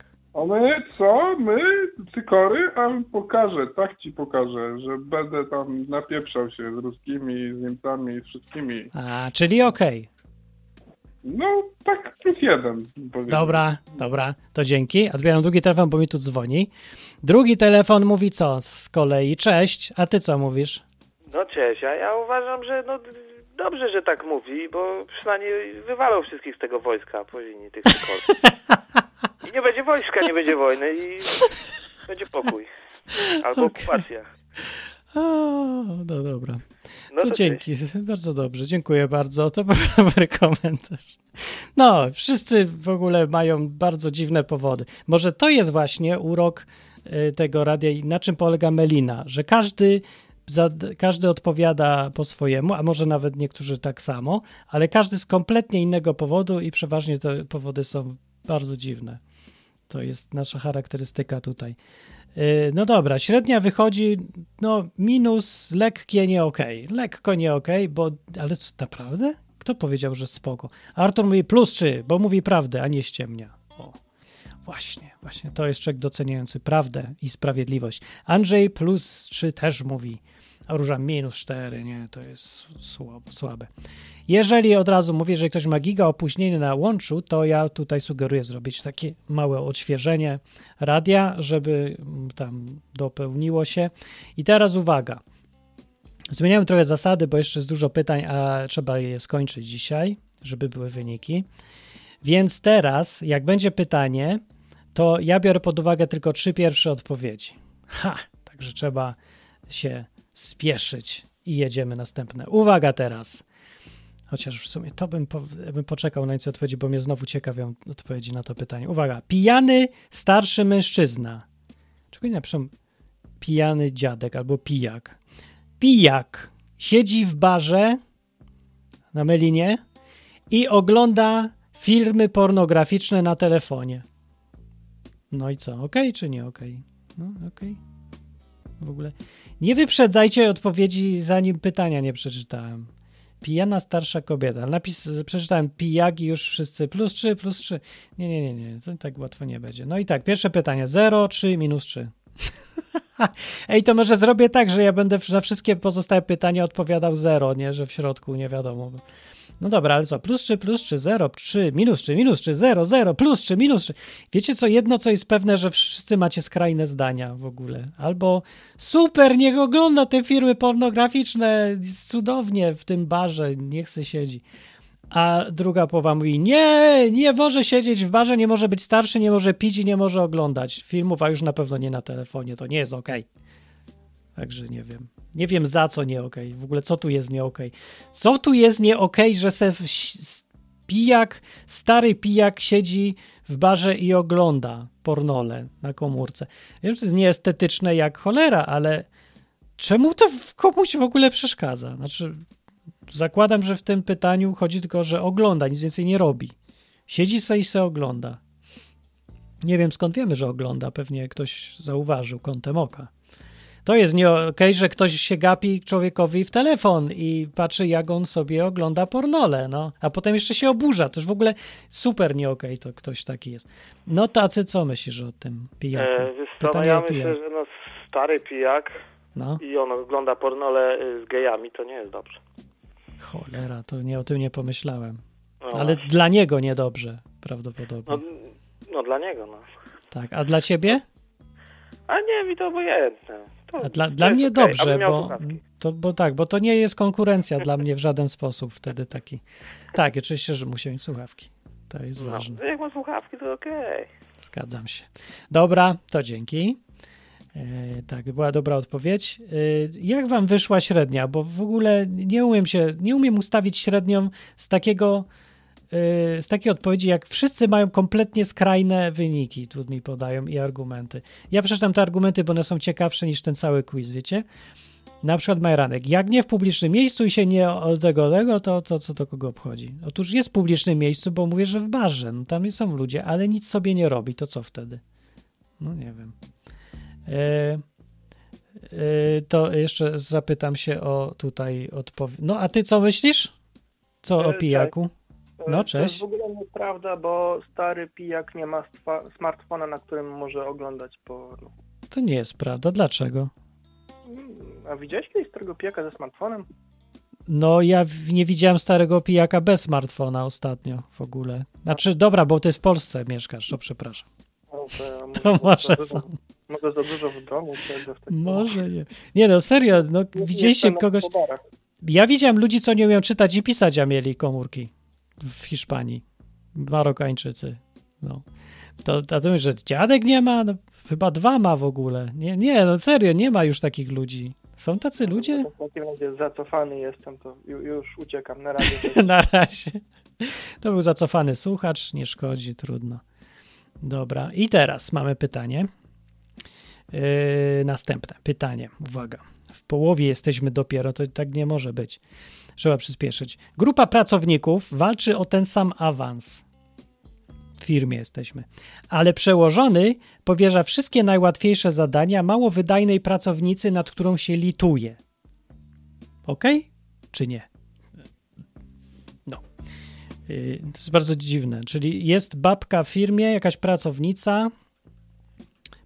S10: My co? My? Cykory? A pokażę, tak ci pokażę, że będę tam napieprzał się z ruskimi, z Niemcami, z wszystkimi.
S4: A, czyli okej.
S10: No, tak plus jeden. powiedzmy.
S4: Dobra, dobra, to dzięki. Odbieram drugi telefon, bo mi tu dzwoni. Drugi telefon mówi co z kolei? Cześć, a ty co mówisz?
S11: No cześć, a ja uważam, że no dobrze, że tak mówi, bo przynajmniej wywalał wszystkich z tego wojska po linii tych. I nie będzie wojska, nie będzie wojny i będzie pokój. Albo okupacja.
S4: O, no dobra.
S11: No
S4: to
S11: to
S4: dzięki, bardzo dobrze, dziękuję bardzo, to był dobry komentarz. No, wszyscy w ogóle mają bardzo dziwne powody. Może to jest właśnie urok y, tego radia i na czym polega Melina, że każdy, za, każdy odpowiada po swojemu, a może nawet niektórzy tak samo, ale każdy z kompletnie innego powodu i przeważnie te powody są bardzo dziwne. To jest nasza charakterystyka tutaj. Yy, No dobra, średnia wychodzi, no minus lekkie nie okej. Lekko nie okej, bo, ale co, naprawdę? Kto powiedział, że spoko? Artur mówi plus 3, bo mówi prawdę, a nie ściemnia. O, właśnie, właśnie, to jest człowiek doceniający prawdę i sprawiedliwość. Andrzej plus 3 też mówi, a Róża minus 4, nie, to jest słabe. Jeżeli od razu mówię, że ktoś ma giga opóźnienie na łączu, to ja tutaj sugeruję zrobić takie małe odświeżenie radia, żeby mm, tam dopełniło się. I teraz uwaga. Zmieniamy trochę zasady, bo jeszcze jest dużo pytań, a trzeba je skończyć dzisiaj, żeby były wyniki. Więc teraz, jak będzie pytanie, to ja biorę pod uwagę tylko trzy pierwsze odpowiedzi. Ha, także trzeba się spieszyć i jedziemy następne. Uwaga teraz. Chociaż w sumie to bym, po, bym poczekał na nic odpowiedzi, bo mnie znowu ciekawią odpowiedzi na to pytanie. Uwaga. Pijany starszy mężczyzna. Czego nie napiszą pijany dziadek albo pijak. Pijak siedzi w barze na Melinie i ogląda filmy pornograficzne na telefonie. No i co? OK czy nie OK? No, OK. W ogóle nie wyprzedzajcie odpowiedzi, zanim pytania nie przeczytałem. Pijana starsza kobieta. Napis, przeczytałem pijaki już wszyscy. Plus 3, plus 3. Nie, nie, nie, nie. To tak łatwo nie będzie. No i tak, pierwsze pytanie. 0, 3, minus 3. Ej, to może zrobię tak, że ja będę na wszystkie pozostałe pytania odpowiadał 0, nie? Że w środku nie wiadomo. No dobra, ale co? Plus 3, plus 3, 0, 3, minus 3, minus 3, 0, 0, plus 3, minus 3. Wiecie co? Jedno, co jest pewne, że wszyscy macie skrajne zdania w ogóle. Albo super, niech ogląda te firmy pornograficzne, cudownie w tym barze, niech se siedzi. A druga połowa mówi, nie, nie może siedzieć w barze, nie może być starszy, nie może pić i nie może oglądać filmów, a już na pewno nie na telefonie, to nie jest okej. Także nie wiem. Nie wiem za co nie okej. W ogóle co tu jest nie okej. Co tu jest nie okej, że se pijak, stary pijak siedzi w barze i ogląda pornole na komórce. Wiem, że to jest nieestetyczne jak cholera, ale czemu to komuś w ogóle przeszkadza? Znaczy, zakładam, że w tym pytaniu chodzi tylko, że ogląda, nic więcej nie robi. Siedzi se i se ogląda. Nie wiem skąd wiemy, że ogląda. Pewnie ktoś zauważył kątem oka. To jest nie okej, że ktoś się gapi człowiekowi w telefon i patrzy, jak on sobie ogląda pornole, no. A potem jeszcze się oburza. To już w ogóle super nie okej, to ktoś taki jest. No tacy, co myślisz o tym pijaku?
S11: E, co, no
S4: Pytanie
S11: ja
S4: o
S11: myślę, że no stary pijak
S4: No,
S11: i on ogląda pornole y, z gejami, to nie jest dobrze.
S4: cholera, to nie o tym nie pomyślałem.
S11: No
S4: Ale dla niego niedobrze, prawdopodobnie.
S11: No, no dla niego, no.
S4: Tak, a dla ciebie?
S11: A nie, mi to obojętne. To,
S4: A dla,
S11: to
S4: dla
S11: jest
S4: mnie
S11: okej,
S4: dobrze, bo to, bo tak, bo to nie jest konkurencja dla mnie w żaden sposób wtedy taki. Tak, oczywiście, że musi mieć słuchawki. To jest
S11: No,
S4: ważne.
S11: jak ma słuchawki, to okej.
S4: Zgadzam się. Dobra, to dzięki. E, tak, była dobra odpowiedź. E, jak wam wyszła średnia? Bo w ogóle nie umiem się, nie umiem ustawić średnią z takiego, z takiej odpowiedzi, jak wszyscy mają kompletnie skrajne wyniki, tu mi podają i argumenty. Ja przeczytam te argumenty, bo one są ciekawsze niż ten cały quiz, wiecie? Na przykład Majranek, jak nie w publicznym miejscu i się nie od tego, tego to, to co to kogo obchodzi? Otóż jest w publicznym miejscu, bo mówię, że w barze, no tam są ludzie, ale nic sobie nie robi, to co wtedy? No nie wiem. E, e, to jeszcze zapytam się o tutaj odpowiedź. No a ty co myślisz? Co o
S13: E,
S4: pijaku? No
S13: To jest
S4: cześć.
S13: w ogóle nieprawda, bo stary pijak nie ma smartfona, na którym może oglądać porno.
S4: To nie jest prawda. Dlaczego?
S13: A widziałeś kiedyś starego pijaka ze smartfonem?
S4: No ja nie widziałem starego pijaka bez smartfona ostatnio w ogóle. Znaczy dobra, bo ty w Polsce mieszkasz, to przepraszam.
S13: No, to,
S4: To
S13: może
S4: są.
S13: Może za dużo w domu, w
S4: Może nie. Nie no, serio, no widzieliście kogoś... Ja widziałem ludzi, co nie umieją czytać i pisać, a mieli komórki w Hiszpanii. Marokańczycy. No. To, a to że dziadek nie ma? No, chyba dwa ma w ogóle. Nie, nie, no serio, nie ma już takich ludzi. Są tacy ludzie?
S13: W takim razie zacofany jestem, to ju- już uciekam na razie.
S4: Na razie. To był zacofany słuchacz, nie szkodzi, trudno. Dobra, i teraz mamy pytanie. Yy, następne pytanie. Uwaga. W połowie jesteśmy dopiero, to tak nie może być. Trzeba przyspieszyć. Grupa pracowników walczy o ten sam awans. W firmie jesteśmy. Ale przełożony powierza wszystkie najłatwiejsze zadania mało wydajnej pracownicy, nad którą się lituje. Ok? Czy nie? Yy, To jest bardzo dziwne. Czyli jest babka w firmie, jakaś pracownica,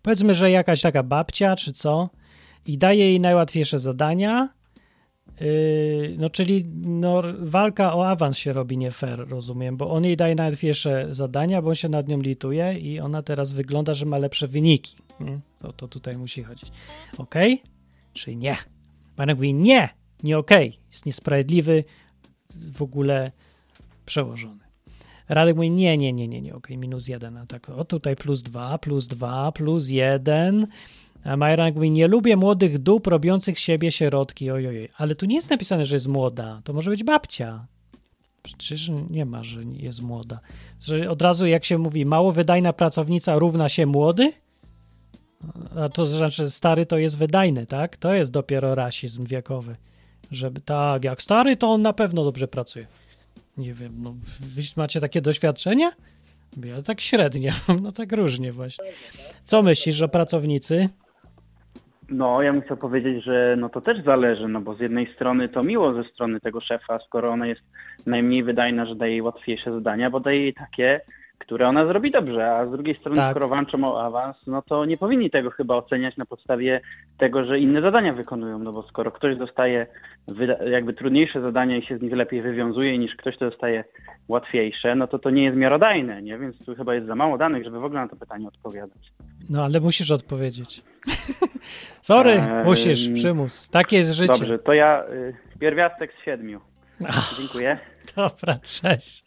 S4: powiedzmy, że jakaś taka babcia czy co, i daje jej najłatwiejsze zadania. Yy, No, czyli no, walka o awans się robi nie fair, rozumiem, bo on jej daje najłatwiejsze zadania, bo on się nad nią lituje i ona teraz wygląda, że ma lepsze wyniki. Nie? To, to tutaj musi chodzić. Ok? Czy nie? Panek mówi nie, nie ok, jest niesprawiedliwy, w ogóle przełożony. Radek mówi, nie, nie, nie, nie, nie, okej, minus jeden, a tak, o tutaj plus dwa, plus dwa, plus jeden, A Majran mówi, nie lubię młodych dup robiących siebie sierotki, ojoj. Ale tu nie jest napisane, że jest młoda. To może być babcia. Przecież nie ma, że jest młoda. Że od razu jak się mówi, mało wydajna pracownica równa się młody? A to znaczy stary to jest wydajny, tak? To jest dopiero rasizm wiekowy. Żeby tak, jak stary, to on na pewno dobrze pracuje. Nie wiem, no wy macie takie doświadczenia? Ja tak średnio, no tak różnie właśnie. Co myślisz o pracownicy?
S12: No, ja bym chciał powiedzieć, że no to też zależy, no bo z jednej strony to miło ze strony tego szefa, skoro ona jest najmniej wydajna, że daje jej łatwiejsze zadania, bo daje jej takie, które ona zrobi dobrze, a z drugiej strony
S4: Tak.
S12: skoro walczą o awans, no to nie powinni tego chyba oceniać na podstawie tego, że inne zadania wykonują, no bo skoro ktoś dostaje jakby trudniejsze zadania i się z nich lepiej wywiązuje niż ktoś, kto dostaje łatwiejsze, no to to nie jest miarodajne, nie? Więc tu chyba jest za mało danych, żeby w ogóle na to pytanie odpowiadać.
S4: No ale musisz odpowiedzieć. Sorry,
S12: Eee,
S4: musisz, przymus. Takie jest życie.
S12: Dobrze, to ja y, pierwiastek z siedmiu. Dziękuję.
S4: Dobra, cześć.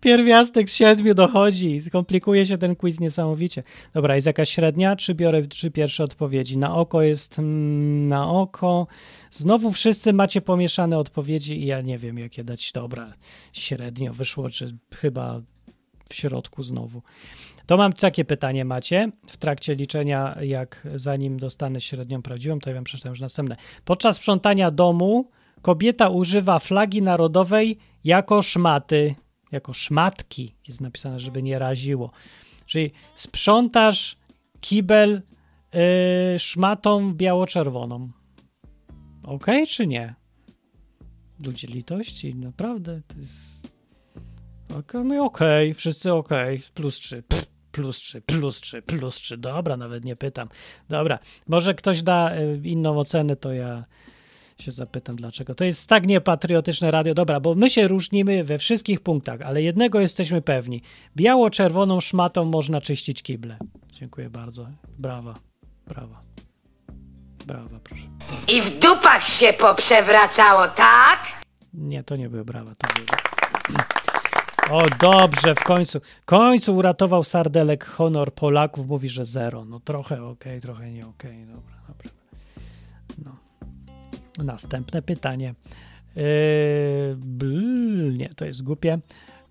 S4: Pierwiastek z siedmiu dochodzi. Skomplikuje się ten quiz niesamowicie. Dobra, jest jakaś średnia, czy biorę trzy pierwsze odpowiedzi? Na oko jest mm, na oko. Znowu wszyscy macie pomieszane odpowiedzi i ja nie wiem, jakie dać. Dobra, średnio wyszło, czy chyba w środku znowu. To mam takie pytanie macie w trakcie liczenia, jak zanim dostanę średnią prawdziwą, to ja wam przeczytam już następne. Podczas sprzątania domu kobieta używa flagi narodowej jako szmaty, jako szmatki jest napisane, żeby nie raziło. Czyli sprzątasz kibel yy, szmatą biało-czerwoną. Ok, czy nie? Ludzie litości, naprawdę, to jest... No okej, wszyscy okej, plus trzy, plus trzy, plus trzy, plus trzy, dobra, nawet nie pytam. Dobra, może ktoś da y, inną ocenę, to ja się zapytam dlaczego. To jest tak niepatriotyczne radio, dobra, bo my się różnimy we wszystkich punktach, ale jednego jesteśmy pewni. Biało-czerwoną szmatą można czyścić kible. Dziękuję bardzo. Brawa, brawa. Brawa, proszę.
S14: I w dupach się poprzewracało, tak?
S4: Nie, to nie były brawa, to były... O, dobrze, w końcu. W końcu uratował Sardelek honor Polaków. Mówi, że zero. No trochę okej, trochę nie okej. Dobra, dobra. Następne pytanie. Yy, nie, to jest głupie.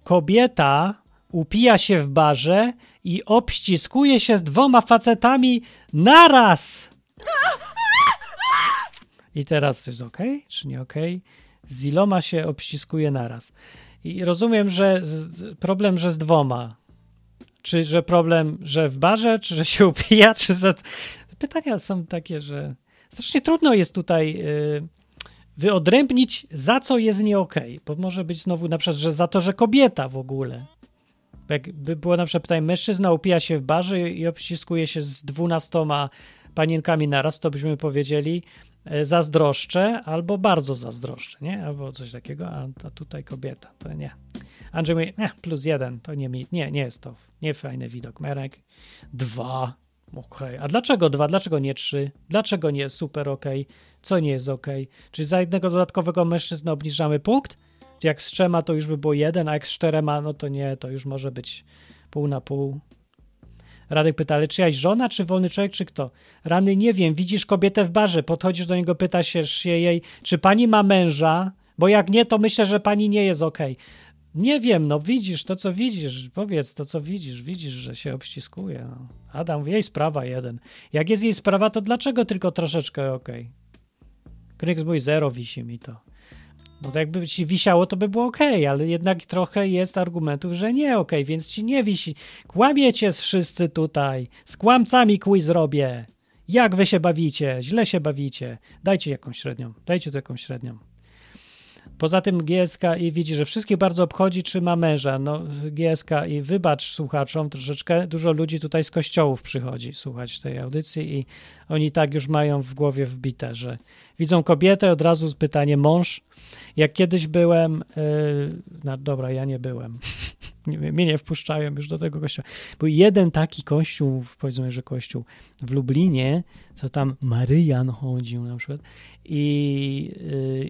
S4: Kobieta upija się w barze i obściskuje się z dwoma facetami naraz. I teraz jest ok, czy nie ok? Z iloma się obściskuje naraz. I rozumiem, że z, problem, że z dwoma. Czy że problem, że w barze, czy że się upija, czy że. Pytania są takie, że strasznie trudno jest tutaj y, wyodrębnić, za co jest nie okej. Bo może być znowu na przykład, że za to, że kobieta w ogóle. Jakby było na przykład pytanie, mężczyzna upija się w barze i obściskuje się z dwunastoma panienkami naraz, to byśmy powiedzieli e, zazdroszczę albo bardzo zazdroszczę, nie? Albo coś takiego, a, a tutaj kobieta, to nie. Andrzej mówi, nie, plus jeden, to nie, mi, nie, nie jest to, nie fajny widok. Merek, dwa, okej. A dlaczego dwa? Dlaczego nie trzy? Dlaczego nie super okej? Co nie jest okej? Czy za jednego dodatkowego mężczyznę obniżamy punkt? Jak z trzema to już by było jeden, a jak z czterema, no to nie, to już może być pół na pół. Radek pyta, ale czyjaś żona, czy wolny człowiek, czy kto? Rany, nie wiem, widzisz kobietę w barze, podchodzisz do niego, pytasz się jej, czy pani ma męża, bo jak nie, to myślę, że pani nie jest okej. Nie wiem, no widzisz to, co widzisz, powiedz to, co widzisz, widzisz, że się obściskuje. No. Adam, jej sprawa jeden. Jak jest jej sprawa, to dlaczego tylko troszeczkę okej? Kryks mój zero wisi mi to. Bo to jakby ci wisiało, to by było ok, ale jednak trochę jest argumentów, że nie ok, więc ci nie wisi. Kłamiecie wszyscy tutaj. Z kłamcami quiz robię. Jak wy się bawicie? Źle się bawicie. Dajcie jakąś średnią. Dajcie tu jakąś średnią. Poza tym GSK i widzi, że wszystkich bardzo obchodzi, czy ma męża. No, GSK i wybacz słuchaczom, troszeczkę dużo ludzi tutaj z kościołów przychodzi słuchać tej audycji i oni tak już mają w głowie wbite, że widzą kobietę, od razu z pytanie mąż. Jak kiedyś byłem, yy, no dobra, ja nie byłem, nie, mnie nie wpuszczają już do tego kościoła. Był jeden taki kościół, powiedzmy, że kościół w Lublinie, co tam Maryjan chodził na przykład i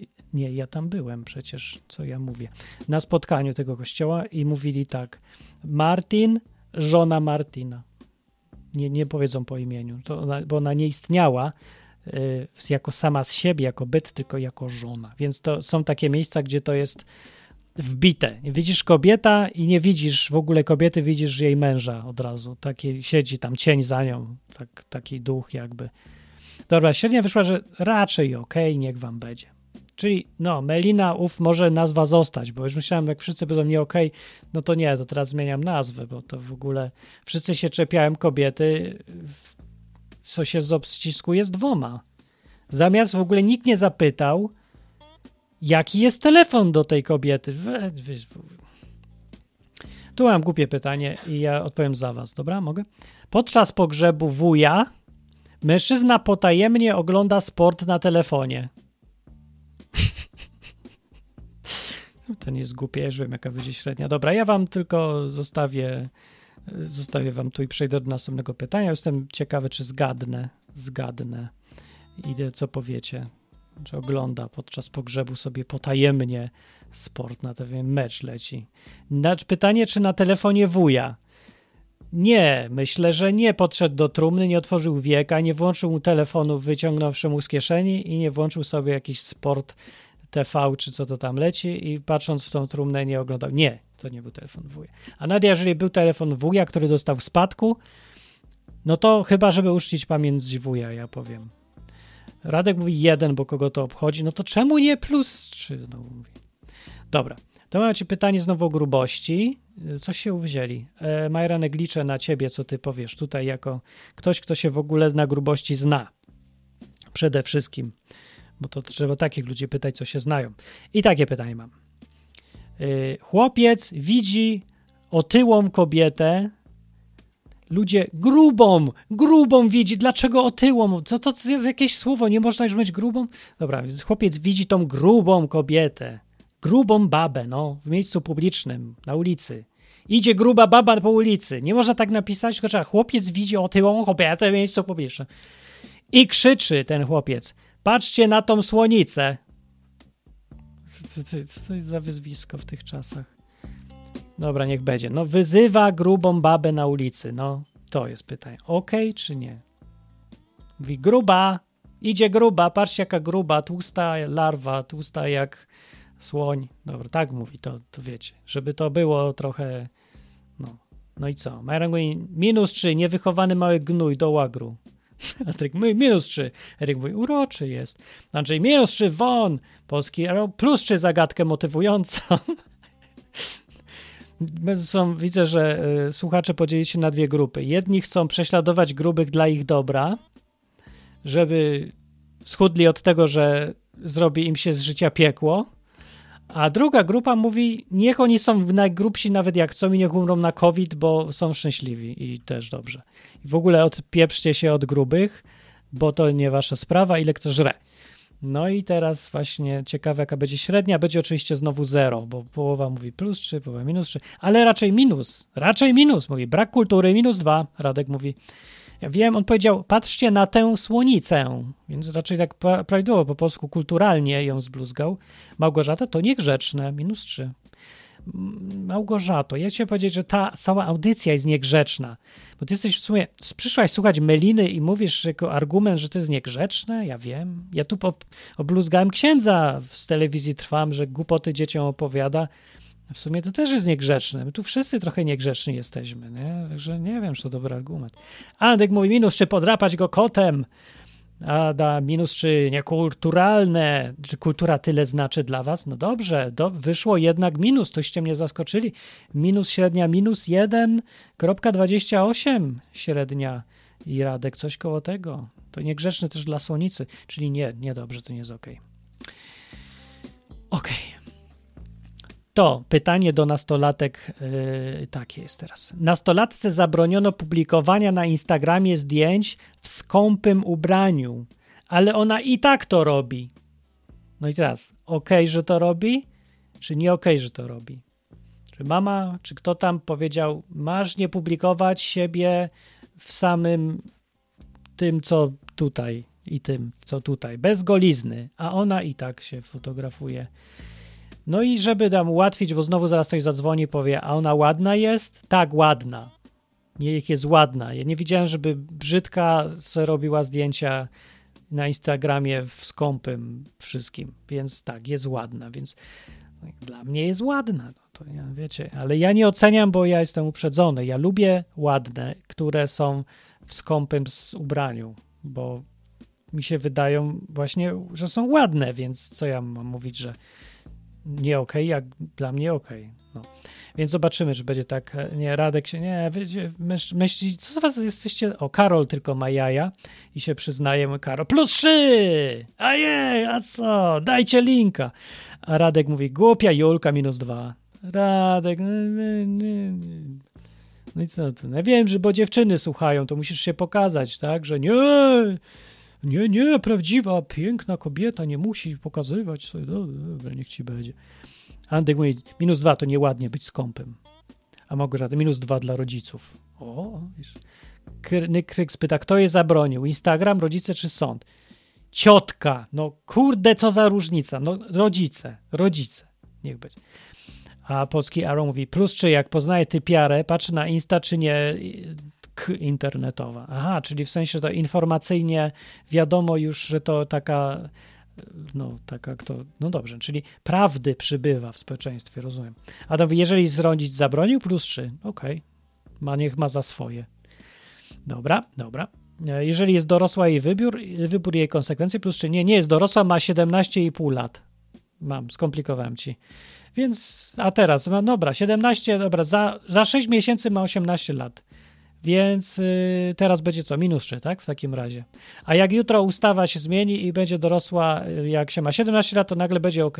S4: yy, nie, ja tam byłem przecież, co ja mówię, na spotkaniu tego kościoła i mówili tak, Martin, żona Martina. Nie, nie powiedzą po imieniu, ona, bo ona nie istniała y, jako sama z siebie, jako byt, tylko jako żona. Więc to są takie miejsca, gdzie to jest wbite. Widzisz kobieta i nie widzisz w ogóle kobiety, widzisz jej męża od razu. Taki siedzi tam cień za nią, tak, taki duch jakby. Dobra, średnia wyszła, że raczej okej, niech wam będzie. Czyli no, Melina, uf, może nazwa zostać, bo już myślałem, jak wszyscy będą nie okej, no to nie, to teraz zmieniam nazwę, bo to w ogóle wszyscy się czepiałem kobiety, co się z obściskuje z dwoma. Zamiast w ogóle nikt nie zapytał, jaki jest telefon do tej kobiety. Tu mam głupie pytanie i ja odpowiem za was, dobra? Mogę? Podczas pogrzebu wuja mężczyzna potajemnie ogląda sport na telefonie. To nie jest głupie, już wiem jaka będzie średnia. Dobra, ja wam tylko zostawię, zostawię wam tu i przejdę do następnego pytania. Jestem ciekawy, czy zgadnę, zgadnę. Idę, co powiecie. Czy ogląda podczas pogrzebu sobie potajemnie sport na TV, mecz leci. Pytanie, czy na telefonie wuja? Nie, myślę, że nie podszedł do trumny, nie otworzył wieka, nie włączył mu telefonu, wyciągnąwszy mu z kieszeni i nie włączył sobie jakiś sport TV, czy co to tam leci i patrząc w tą trumnę nie oglądał. Nie, to nie był telefon wuja. A nawet jeżeli był telefon wuja, który dostał w spadku, no to chyba, żeby uczcić pamięć wuja, ja powiem. Radek mówi jeden, bo kogo to obchodzi, no to czemu nie plus trzy znowu mówi. Dobra, to mam ci pytanie znowu o grubości. Co się wzięli? E, Majranek, liczę na ciebie, co ty powiesz tutaj jako ktoś, kto się w ogóle na grubości zna. Przede wszystkim, bo to trzeba takich ludzi pytać, co się znają. I takie pytanie mam. Y, Chłopiec widzi otyłą kobietę, ludzie grubą, grubą widzi. Dlaczego otyłą? Co to jest jakieś słowo? Nie można już mieć grubą? Dobra, więc chłopiec widzi tą grubą kobietę, grubą babę, no, w miejscu publicznym, na ulicy. Idzie gruba baba po ulicy. Nie można tak napisać, tylko trzeba. Chłopiec widzi otyłą kobietę w miejscu publicznym. I krzyczy ten chłopiec: Patrzcie na tą słonicę. Co, co, co to jest za wyzwisko w tych czasach? Dobra, niech będzie. No, wyzywa grubą babę na ulicy. No, to jest pytanie. Okej czy nie? Mówi, gruba, idzie gruba, patrzcie jaka gruba, tłusta larwa, tłusta jak słoń. Dobra, tak mówi, to, to wiecie. Żeby to było trochę, no. No i co? Majran mówi, minus 3, niewychowany mały gnój do łagru. Patryk minus 3. Eryk mówi, uroczy jest. Andrzej, minus 3, won. Polski, plus 3, zagadkę motywującą. Są, widzę, że y, słuchacze podzielili się na dwie grupy. Jedni chcą prześladować grubych dla ich dobra, żeby schudli od tego, że zrobi im się z życia piekło. A druga grupa mówi, niech oni są najgrubsi nawet jak chcą i niech umrą na COVID, bo są szczęśliwi i też dobrze. W ogóle odpieprzcie się od grubych, bo to nie wasza sprawa, ile kto żre. No i teraz właśnie ciekawe, jaka będzie średnia. Będzie oczywiście znowu zero, bo połowa mówi plus 3, połowa minus 3, ale raczej minus. Raczej minus. Mówi brak kultury, minus 2. Radek mówi, ja wiem, on powiedział, patrzcie na tę słonicę, więc raczej tak pra- prawidłowo po polsku kulturalnie ją zbluzgał. Małgorzata to niegrzeczne, minus 3. Małgorzato, ja chciałem powiedzieć, że ta cała audycja jest niegrzeczna, bo ty jesteś w sumie, przyszłaś słuchać Meliny i mówisz jako argument, że to jest niegrzeczne, ja wiem. Ja tu obluzgałem księdza z telewizji Trwam, że głupoty dzieciom opowiada. W sumie to też jest niegrzeczne. My tu wszyscy trochę niegrzeczni jesteśmy, nie? Także nie wiem, czy to dobry argument. Andek mówi minus, czy podrapać go kotem. A da minus, czy niekulturalne, czy kultura tyle znaczy dla was? No dobrze, do, wyszło jednak minus, toście mnie zaskoczyli. Minus średnia, minus 1,28 średnia i Radek, coś koło tego. To niegrzeczne też dla słonicy, czyli nie, niedobrze, to nie jest ok. Ok. To pytanie do nastolatek yy, takie jest teraz. Nastolatce zabroniono publikowania na Instagramie zdjęć w skąpym ubraniu, ale ona i tak to robi. No i teraz, ok, że to robi, czy nie ok, że to robi? Czy mama, czy kto tam powiedział, masz nie publikować siebie w samym tym, co tutaj i tym, co tutaj, bez golizny, a ona i tak się fotografuje. No i żeby tam ułatwić, bo znowu zaraz ktoś zadzwoni i powie, a ona ładna jest? Tak, ładna. Nie, jak jest ładna. Ja nie widziałem, żeby brzydka robiła zdjęcia na Instagramie w skąpym wszystkim, więc tak, jest ładna, więc dla mnie jest ładna, no to ja, wiecie, ale ja nie oceniam, bo ja jestem uprzedzony. Ja lubię ładne, które są w skąpym ubraniu, bo mi się wydają właśnie, że są ładne, więc co ja mam mówić, że nie okej, jak dla mnie okej. No. Więc zobaczymy, czy będzie tak. Nie, Radek się, nie, wiecie, myśl, myśli, co z was jesteście? O, Karol tylko ma jaja i się przyznaje, Karol, plus trzy! A jej, a co? Dajcie linka. A Radek mówi, głupia Julka minus dwa. Radek, no, nie, nie, nie. no i co to? Ja wiem, że bo dziewczyny słuchają, to musisz się pokazać, tak, że nie, nie, nie, prawdziwa, piękna kobieta nie musi pokazywać sobie, dobra, dobra niech ci będzie. Andek mówi, minus dwa to nieładnie być skąpym. A Małgorzata, minus dwa dla rodziców. O, wiesz. Kry- Kryks pyta, kto je zabronił? Instagram, rodzice czy sąd? Ciotka. No kurde, co za różnica. No rodzice, rodzice. Niech będzie. A polski Arrow mówi, plus czy jak poznaje typiarę, patrzy na Insta, czy nie k internetowa. Aha, czyli w sensie to informacyjnie wiadomo już, że to taka no taka kto, no dobrze, czyli prawdy przybywa w społeczeństwie, rozumiem. A to jeżeli zrodzić zabronił, plus 3, okej, ma, niech ma za swoje. Dobra, dobra. Jeżeli jest dorosła jej wybór, wybór jej konsekwencje, plus 3, nie, nie jest dorosła, ma 17,5 lat. Mam, skomplikowałem ci. Więc, a teraz, no dobra, 17, dobra, za, za 6 miesięcy ma 18 lat. Więc y, teraz będzie co? Minus 3, tak? W takim razie. A jak jutro ustawa się zmieni i będzie dorosła, y, jak się ma 17 lat, to nagle będzie ok.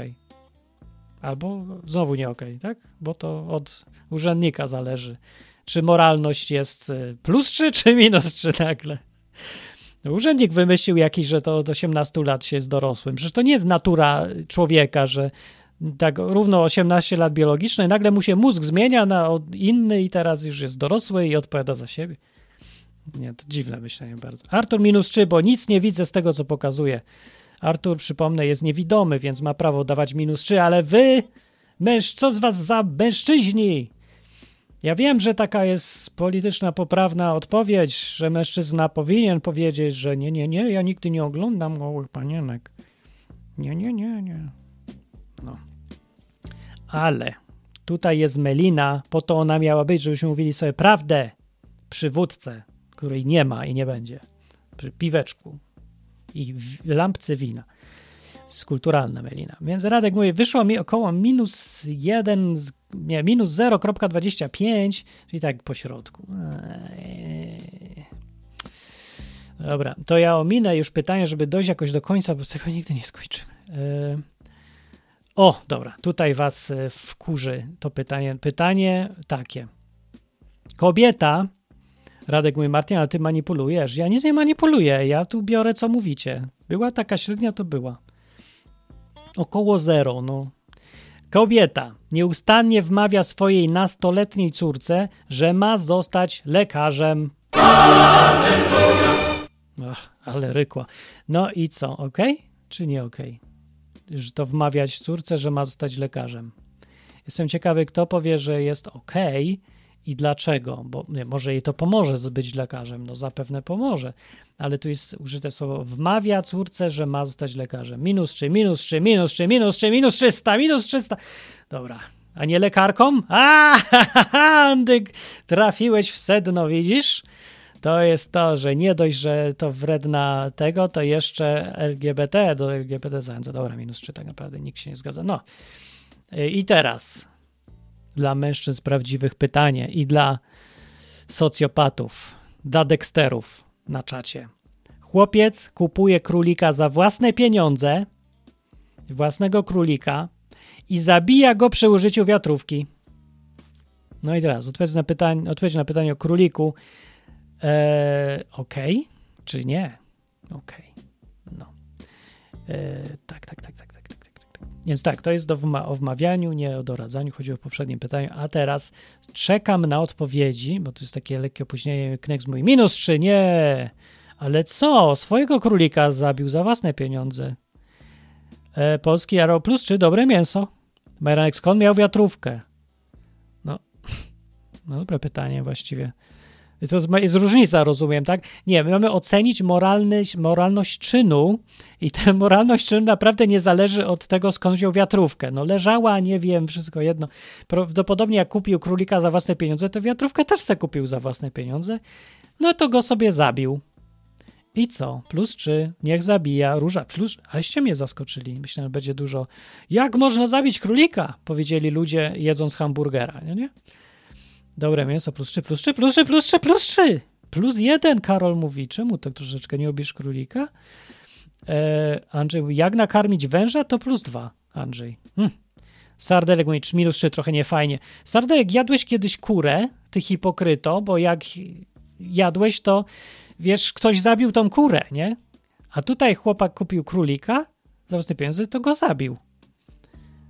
S4: Albo znowu nie ok, tak? Bo to od urzędnika zależy. Czy moralność jest y, plus 3 czy minus 3 nagle? No, Urzędnik wymyślił jakiś, że to od 18 lat się jest dorosłym. Przecież to nie jest natura człowieka, że tak równo 18 lat biologiczne i nagle mu się mózg zmienia na inny i teraz już jest dorosły i odpowiada za siebie. Nie, to dziwne myślenie bardzo. Artur minus 3, bo nic nie widzę z tego, co pokazuje. Artur, przypomnę, jest niewidomy, więc ma prawo dawać minus 3, ale wy, męż, co z was za mężczyźni? Ja wiem, że taka jest polityczna poprawna odpowiedź, że mężczyzna powinien powiedzieć, że nie, nie, nie, ja nigdy nie oglądam gołych panienek. Nie, nie, nie, nie. No. Ale tutaj jest Melina, po to ona miała być, żebyśmy mówili sobie prawdę przy wódce, której nie ma i nie będzie. Przy piweczku i lampce wina. Jest kulturalna Melina. Więc Radek mówi, wyszło mi około minus 1, z- nie, minus 0,25, czyli tak po środku. Eee. Dobra, to ja ominę już pytanie, żeby dojść jakoś do końca, bo tego nigdy nie skończymy. Eee. O, dobra, tutaj was e, wkurzy to pytanie. Pytanie takie. Kobieta, Radek mówi, Martin, ale ty manipulujesz. Ja nic nie manipuluję, ja tu biorę, co mówicie. Była taka średnia, to była. Około zero, no. Kobieta nieustannie wmawia swojej nastoletniej córce, że ma zostać lekarzem. Ach, ale rykła. No i co, ok? Czy nie ok? Że to wmawiać córce, że ma zostać lekarzem. Jestem ciekawy, kto powie, że jest ok i dlaczego, bo nie, może jej to pomoże być lekarzem, no zapewne pomoże, ale tu jest użyte słowo wmawia córce, że ma zostać lekarzem. Minus 3, minus 3, minus 3, minus 3, minus 300, minus 300. Dobra, a nie lekarką? A, Andyk, trafiłeś w sedno, widzisz? To jest to, że nie dość, że to wredna tego, to jeszcze LGBT do LGBT zachęca. Dobra, minus 3 tak naprawdę, nikt się nie zgadza. No i teraz dla mężczyzn prawdziwych pytanie i dla socjopatów, dla deksterów na czacie. Chłopiec kupuje królika za własne pieniądze, własnego królika i zabija go przy użyciu wiatrówki. No i teraz odpowiedź na pytanie, odpowiedź na pytanie o króliku. Eee, Okej, czy nie? Okej. No. Eee, tak, tak, tak, tak, tak, tak, tak, tak. Więc tak, to jest do wma- o wmawianiu, nie o doradzaniu, chodzi o poprzednim pytaniu. A teraz czekam na odpowiedzi, bo to jest takie lekkie opóźnienie. Kneks mówi minus 3, nie. Ale co? Swojego królika zabił za własne pieniądze. E, Polski Arrow plus 3, dobre mięso. Majranek skąd miał wiatrówkę? No, no dobre pytanie właściwie. To jest różnica, rozumiem, tak? Nie, my mamy ocenić moralność, moralność czynu i ta moralność czynu naprawdę nie zależy od tego, skąd wziął wiatrówkę. No leżała, nie wiem, wszystko jedno. Prawdopodobnie jak kupił królika za własne pieniądze, to wiatrówkę też se kupił za własne pieniądze. No to go sobie zabił. I co? Plus trzy. Niech zabija. Róża. Plus. Aleście mnie zaskoczyli. Myślę, że będzie dużo. Jak można zabić królika? Powiedzieli ludzie jedząc hamburgera. Nie? nie? Dobre mięso. Plus trzy, plus trzy, plus trzy, plus trzy, plus trzy. Plus jeden, Karol mówi. Czemu tak troszeczkę nie lubisz królika? E, Andrzej mówi, jak nakarmić węża, to plus dwa. Andrzej. Hm. Sardelek mówi, minus trzy, trochę niefajnie. Sardelek, jadłeś kiedyś kurę, ty hipokryto, bo jak jadłeś, to wiesz, ktoś zabił tą kurę, nie? A tutaj chłopak kupił królika za własne pieniądze, to go zabił.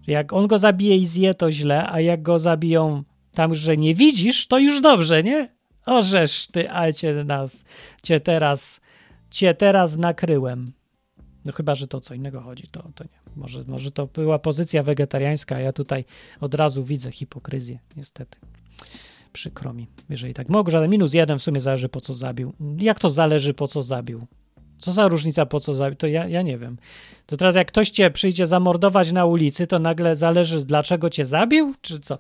S4: Jak on go zabije i zje, to źle, a jak go zabiją tam, że nie widzisz, to już dobrze, nie? Orzesz ty, a cię nas, cię teraz, cię teraz nakryłem. No chyba, że to co innego chodzi, to, to nie. Może, może to była pozycja wegetariańska, a ja tutaj od razu widzę hipokryzję, niestety. Przykro mi, jeżeli tak. Mogę, ale minus jeden w sumie zależy po co zabił. Jak to zależy po co zabił? Co za różnica po co zabił? To ja, ja nie wiem. To teraz jak ktoś cię przyjdzie zamordować na ulicy, to nagle zależy dlaczego cię zabił, czy co?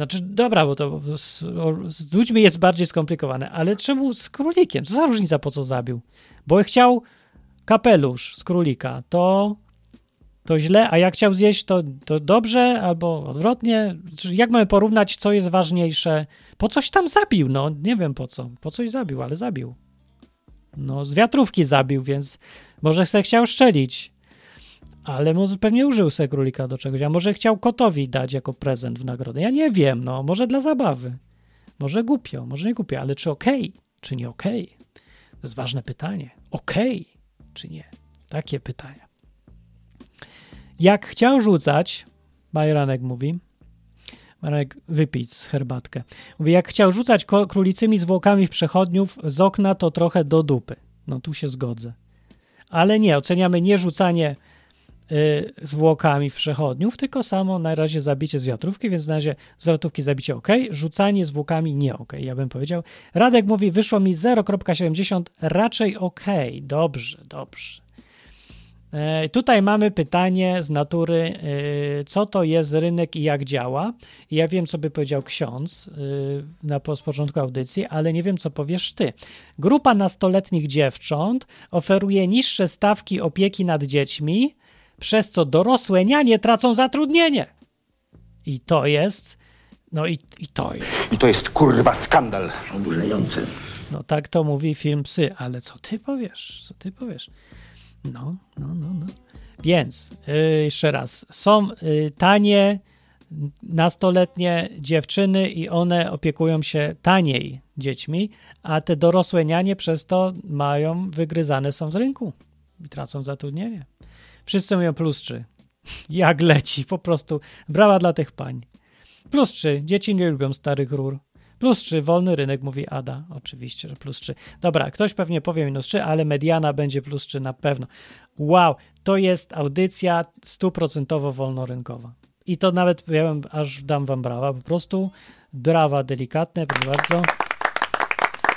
S4: Znaczy, dobra, bo to z, z ludźmi jest bardziej skomplikowane, ale czemu z królikiem? Co za różnica po co zabił? Bo chciał kapelusz z królika, to to źle, a jak chciał zjeść, to, to dobrze, albo odwrotnie. Jak mamy porównać, co jest ważniejsze? Po coś tam zabił, no nie wiem po co. Po coś zabił, ale zabił. No z wiatrówki zabił, więc może se chciał szczelić. Ale może pewnie użył se królika do czegoś, a może chciał kotowi dać jako prezent w nagrodę. Ja nie wiem, no może dla zabawy. Może głupio, może nie głupio, ale czy okej, okay, czy nie okej? Okay? To jest ważne pytanie. Okej, okay, czy nie? Takie pytania. Jak chciał rzucać, Bajranek mówi, Marek, wypić herbatkę. Mówi, jak chciał rzucać królicymi zwłokami w przechodniów z okna, to trochę do dupy. No tu się zgodzę. Ale nie, oceniamy nie rzucanie zwłokami w przechodniów, tylko samo na razie zabicie z wiatrówki, więc na razie z wiatrówki zabicie ok, rzucanie zwłokami nie ok, ja bym powiedział. Radek mówi, wyszło mi 0,70, raczej ok, dobrze, dobrze. E, tutaj mamy pytanie z natury, e, co to jest rynek i jak działa. Ja wiem, co by powiedział ksiądz e, na początku audycji, ale nie wiem, co powiesz ty. Grupa nastoletnich dziewcząt oferuje niższe stawki opieki nad dziećmi, przez co dorosłe nianie tracą zatrudnienie. I to jest, no i, i to jest.
S15: I to jest kurwa skandal. Oburzający.
S4: No tak to mówi film Psy, ale co ty powiesz? Co ty powiesz? No, no, no, no. Więc yy, jeszcze raz, są yy, tanie nastoletnie dziewczyny i one opiekują się taniej dziećmi, a te dorosłe nianie przez to mają, wygryzane są z rynku i tracą zatrudnienie. Wszyscy mówią plus trzy. Jak leci, po prostu brawa dla tych pań. Plus trzy. Dzieci nie lubią starych rur. Plus 3, wolny rynek, mówi Ada. Oczywiście, że plus 3. Dobra, ktoś pewnie powie minus 3, ale mediana będzie plus 3 na pewno. Wow, to jest audycja stuprocentowo wolnorynkowa. I to nawet, ja bym, aż dam wam brawa, po prostu brawa delikatne, proszę bardzo.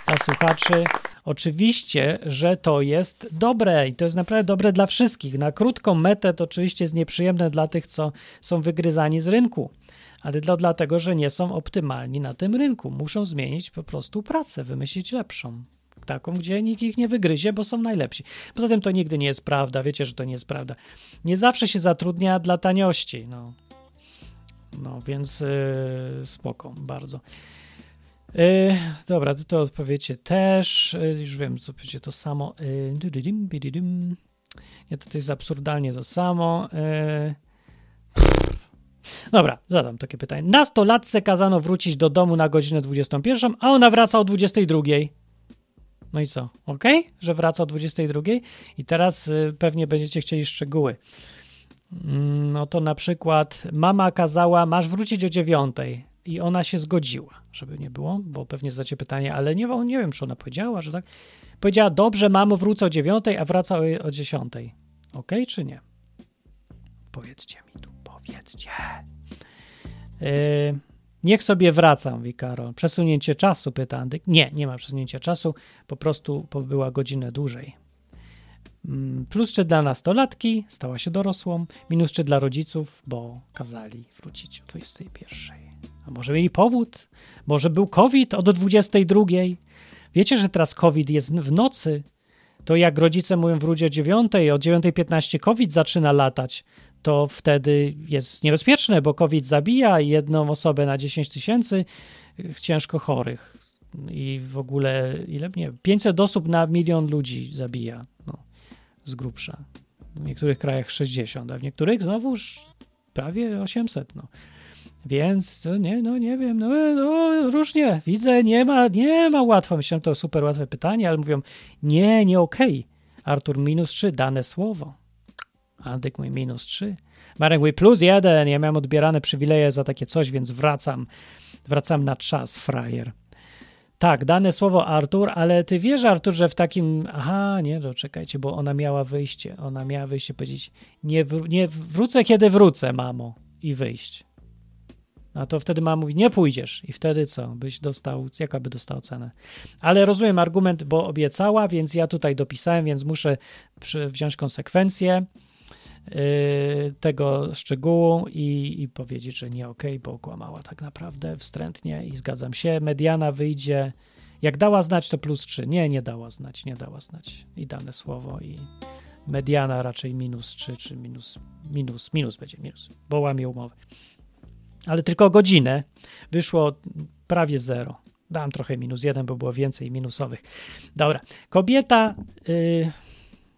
S4: Dla słuchaczy. Oczywiście, że to jest dobre i to jest naprawdę dobre dla wszystkich. Na krótką metę to oczywiście jest nieprzyjemne dla tych, co są wygryzani z rynku ale to dlatego, że nie są optymalni na tym rynku. Muszą zmienić po prostu pracę, wymyślić lepszą. Taką, gdzie nikt ich nie wygryzie, bo są najlepsi. Poza tym to nigdy nie jest prawda, wiecie, że to nie jest prawda. Nie zawsze się zatrudnia dla taniości, no. No, więc yy, spoko, bardzo. Yy, dobra, to, to odpowiecie też. Yy, już wiem, co powiecie to samo. Yy, nie, to, jest absurdalnie to samo. Yy, Dobra, zadam takie pytanie. Nastolatce kazano wrócić do domu na godzinę 21, a ona wraca o 22. No i co? Ok, że wraca o 22 i teraz y, pewnie będziecie chcieli szczegóły. Mm, no to na przykład mama kazała, masz wrócić o 9 i ona się zgodziła, żeby nie było, bo pewnie zadacie pytanie, ale nie, nie wiem, czy ona powiedziała, że tak. Powiedziała, dobrze, mamo, wrócę o 9, a wraca o, o 10. Ok, czy nie? Powiedzcie mi tu powiedzcie. Yy, Niech sobie wracam, mówi Karol. Przesunięcie czasu, pyta Andyk. Nie, nie ma przesunięcia czasu, po prostu była godzinę dłużej. Mm, Plus 3 dla nastolatki, stała się dorosłą. Minus 3 dla rodziców, bo kazali wrócić o 21. A może mieli powód? Może był COVID od 22? Wiecie, że teraz COVID jest w nocy? To jak rodzice mówią wróć o 9, o 9.15 COVID zaczyna latać, to wtedy jest niebezpieczne, bo COVID zabija jedną osobę na 10 tysięcy ciężko chorych. I w ogóle, ile nie, 500 osób na milion ludzi zabija. No, z grubsza. W niektórych krajach 60, a w niektórych znowuż prawie 800. No. Więc nie, no nie wiem, no, no różnie. Widzę, nie ma, nie ma łatwo. Myślałem, to super łatwe pytanie, ale mówią, nie, nie okej. Artur minus 3, dane słowo. Andyk mój minus 3. Marek mój plus 1. Ja miałem odbierane przywileje za takie coś, więc wracam. Wracam na czas, frajer. Tak, dane słowo Artur, ale ty wiesz, Artur, że w takim. Aha, nie, no czekajcie, bo ona miała wyjście. Ona miała wyjście powiedzieć: Nie, wró- nie wrócę, kiedy wrócę, mamo, i wyjść. No to wtedy mama mówi: Nie pójdziesz. I wtedy co? Byś dostał, jaka by dostał cenę? Ale rozumiem argument, bo obiecała, więc ja tutaj dopisałem, więc muszę wziąć konsekwencje yy, tego szczegółu i, i powiedzieć, że nie okej, bo kłamała tak naprawdę wstrętnie i zgadzam się. Mediana wyjdzie. Jak dała znać, to plus 3. Nie, nie dała znać, nie dała znać. I dane słowo i mediana raczej minus 3 czy minus, minus, minus będzie, minus, bo łamie umowę. Ale tylko godzinę wyszło prawie zero. Dałem trochę minus jeden, bo było więcej minusowych. Dobra, kobieta, yy,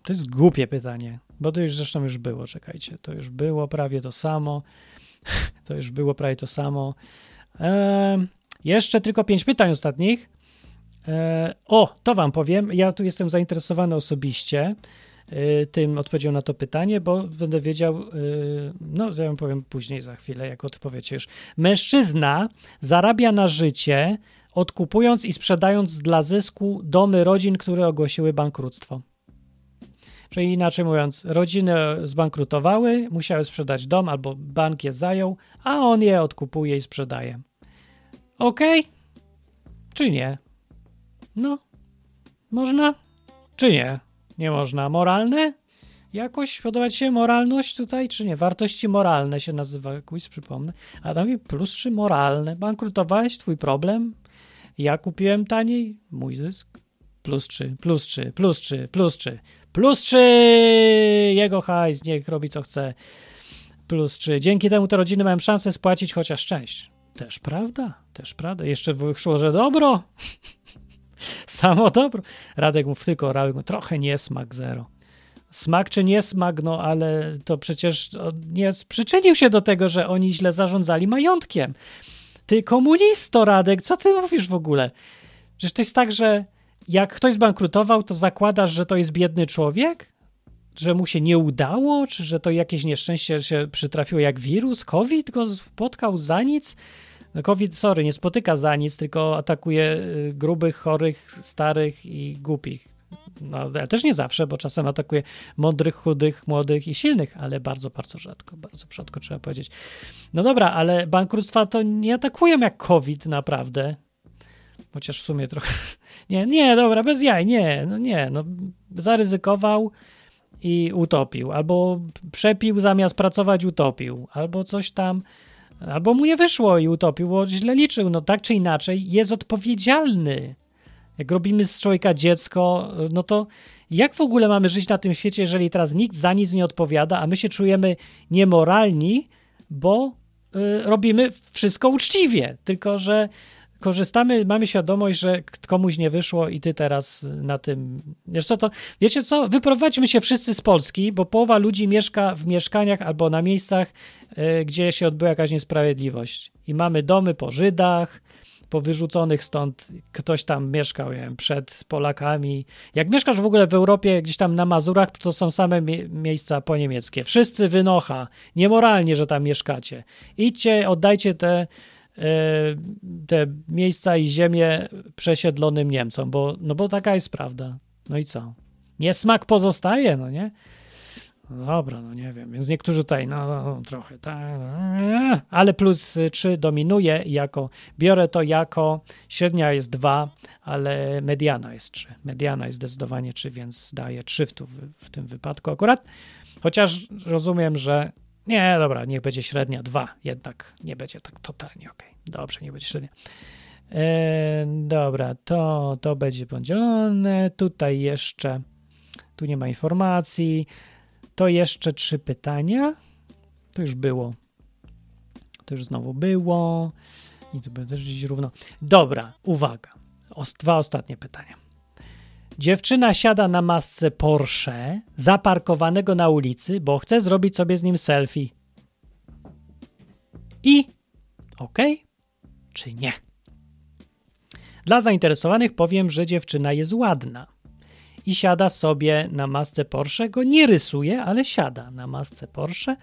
S4: to jest głupie pytanie, bo to już zresztą już było, czekajcie, to już było prawie to samo. To już było prawie to samo. Jeszcze tylko pięć pytań ostatnich. E, o, to wam powiem. Ja tu jestem zainteresowany osobiście y, tym odpowiedzią na to pytanie, bo będę wiedział, y, no ja wam powiem później za chwilę, jak odpowiecie już. Mężczyzna zarabia na życie odkupując i sprzedając dla zysku domy rodzin, które ogłosiły bankructwo. Czyli inaczej mówiąc, rodziny zbankrutowały, musiały sprzedać dom albo bank je zajął, a on je odkupuje i sprzedaje. Ok? Czy nie? No, można? Czy nie? Nie można. Moralne? Jakoś podoba ci się moralność tutaj, czy nie? Wartości moralne się nazywa quiz, przypomnę. A tam mówi plus trzy moralne. Bankrutowałeś, twój problem. Ja kupiłem taniej, mój zysk. Plus trzy, plus trzy, plus trzy, plus trzy, plus trzy. Jego hajs, niech robi co chce. Plus trzy. Dzięki temu te rodziny mają szansę spłacić chociaż część. Też prawda, też prawda. Jeszcze wyszło, że dobro. Samo dobro. Radek mów tylko, Radek mów, trochę niesmak zero. Smak czy niesmak, no ale to przecież nie przyczynił się do tego, że oni źle zarządzali majątkiem. Ty komunisto, Radek, co ty mówisz w ogóle? Przecież to jest tak, że jak ktoś zbankrutował, to zakładasz, że to jest biedny człowiek? Że mu się nie udało? Czy że to jakieś nieszczęście się przytrafiło jak wirus? COVID go spotkał za nic? COVID, sorry, nie spotyka za nic, tylko atakuje y, grubych, chorych, starych i głupich. No, ale też nie zawsze, bo czasem atakuje mądrych, chudych, młodych i silnych, ale bardzo, bardzo rzadko, bardzo rzadko trzeba powiedzieć. No dobra, ale bankructwa to nie atakują jak COVID naprawdę. Chociaż w sumie trochę. Nie, nie, dobra, bez jaj, nie, no nie, no zaryzykował i utopił, albo przepił zamiast pracować, utopił, albo coś tam, albo mu nie wyszło i utopił, bo źle liczył. No tak czy inaczej, jest odpowiedzialny. Jak robimy z człowieka dziecko, no to jak w ogóle mamy żyć na tym świecie, jeżeli teraz nikt za nic nie odpowiada, a my się czujemy niemoralni, bo y, robimy wszystko uczciwie, tylko że korzystamy, mamy świadomość, że komuś nie wyszło i ty teraz na tym. Wiesz co to? Wiecie co? Wyprowadźmy się wszyscy z Polski, bo połowa ludzi mieszka w mieszkaniach albo na miejscach, y, gdzie się odbyła jakaś niesprawiedliwość. I mamy domy po Żydach, po wyrzuconych stąd ktoś tam mieszkał nie wiem, przed Polakami. Jak mieszkasz w ogóle w Europie, gdzieś tam na Mazurach, to są same mie miejsca po niemieckie. Wszyscy wynocha. Niemoralnie, że tam mieszkacie. Idźcie, oddajcie te, te miejsca i ziemię przesiedlonym Niemcom, bo, no bo taka jest prawda. No i co? Niesmak pozostaje, no nie? No dobra, no nie wiem. Więc niektórzy tutaj, no, no trochę tak, no, ale plus 3 dominuje jako, biorę to jako, średnia jest 2, ale mediana jest 3. Mediana jest zdecydowanie 3, więc daję 3 w, w tym wypadku akurat. Chociaż rozumiem, że nie, dobra, niech będzie średnia 2, jednak nie będzie tak totalnie ok. Dobrze, niech będzie średnia. E, dobra, to, to będzie podzielone. Tutaj jeszcze, tu nie ma informacji. To jeszcze trzy pytania. To już było. To już znowu było. I to będzie też gdzieś równo. Dobra, uwaga. Os dwa ostatnie pytania. Dziewczyna siada na masce Porsche zaparkowanego na ulicy, bo chce zrobić sobie z nim selfie. I ok, czy nie? Dla zainteresowanych powiem, że dziewczyna jest ładna i siada sobie na masce Porsche. Go nie rysuje, ale siada na masce Porsche.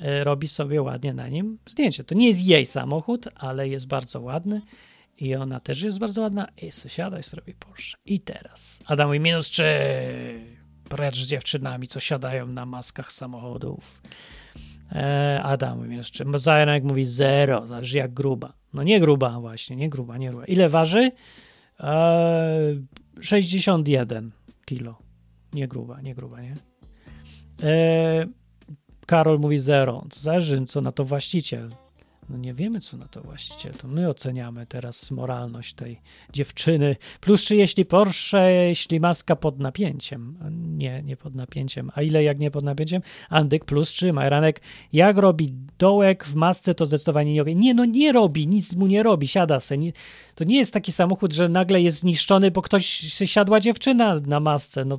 S4: E, robi sobie ładnie na nim zdjęcie. To nie jest jej samochód, ale jest bardzo ładny i ona też jest bardzo ładna. I sobie siada i sobie Porsche. I teraz Adam mówi minus 3. Precz z dziewczynami, co siadają na maskach samochodów. E, Adam mówi minus 3. Zajanek mówi 0. Zależy jak gruba. No nie gruba właśnie, nie gruba, nie gruba. Ile waży? E, 61 kilo. Nie gruba, nie gruba, nie? E, Karol mówi 0. Zależy, co na to właściciel. No nie wiemy, co na to właściciel. To my oceniamy teraz moralność tej dziewczyny. Plus czy jeśli Porsche, jeśli maska pod napięciem. Nie, nie pod napięciem. A ile jak nie pod napięciem? Andyk plus czy Majranek. Jak robi dołek w masce, to zdecydowanie nie robi. Nie, no nie robi, nic mu nie robi, siada se. To nie jest taki samochód, że nagle jest zniszczony, bo ktoś siadła dziewczyna na masce. No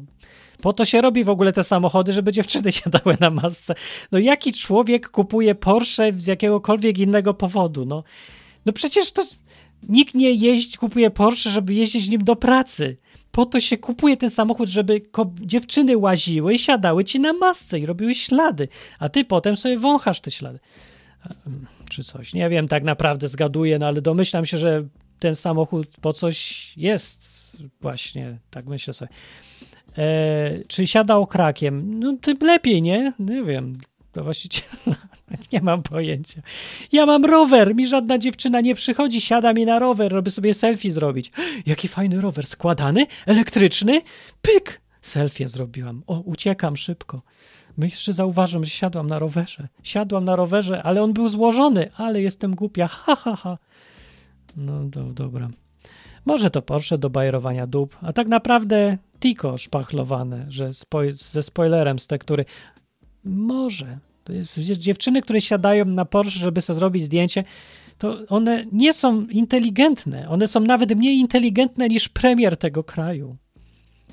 S4: po to się robi w ogóle te samochody, żeby dziewczyny siadały na masce. No jaki człowiek kupuje Porsche z jakiegokolwiek innego powodu? No, no przecież to nikt nie jeździ, kupuje Porsche, żeby jeździć nim do pracy. Po to się kupuje ten samochód, żeby dziewczyny łaziły, siadały ci na masce i robiły ślady, a ty potem sobie wąchasz te ślady. Czy coś. Nie wiem, tak naprawdę zgaduję, no ale domyślam się, że ten samochód po coś jest właśnie, tak myślę sobie. E, czy siada okrakiem? No tym lepiej, nie? Nie wiem. To właściwie nie mam pojęcia. Ja mam rower, mi żadna dziewczyna nie przychodzi, siada mi na rower, robię sobie selfie zrobić. Jaki fajny rower, składany, elektryczny, pyk! Selfie zrobiłam. O, uciekam szybko. Jeszcze zauważam, że siadłam na rowerze. Siadłam na rowerze, ale on był złożony, ale jestem głupia. Ha, ha, ha. No do, dobra. Może to Porsche do bajerowania dup, a tak naprawdę Tico szpachlowane, że ze spoilerem z tektury. Może. To jest dziewczyny, które siadają na Porsche, żeby sobie zrobić zdjęcie, to one nie są inteligentne. One są nawet mniej inteligentne niż premier tego kraju.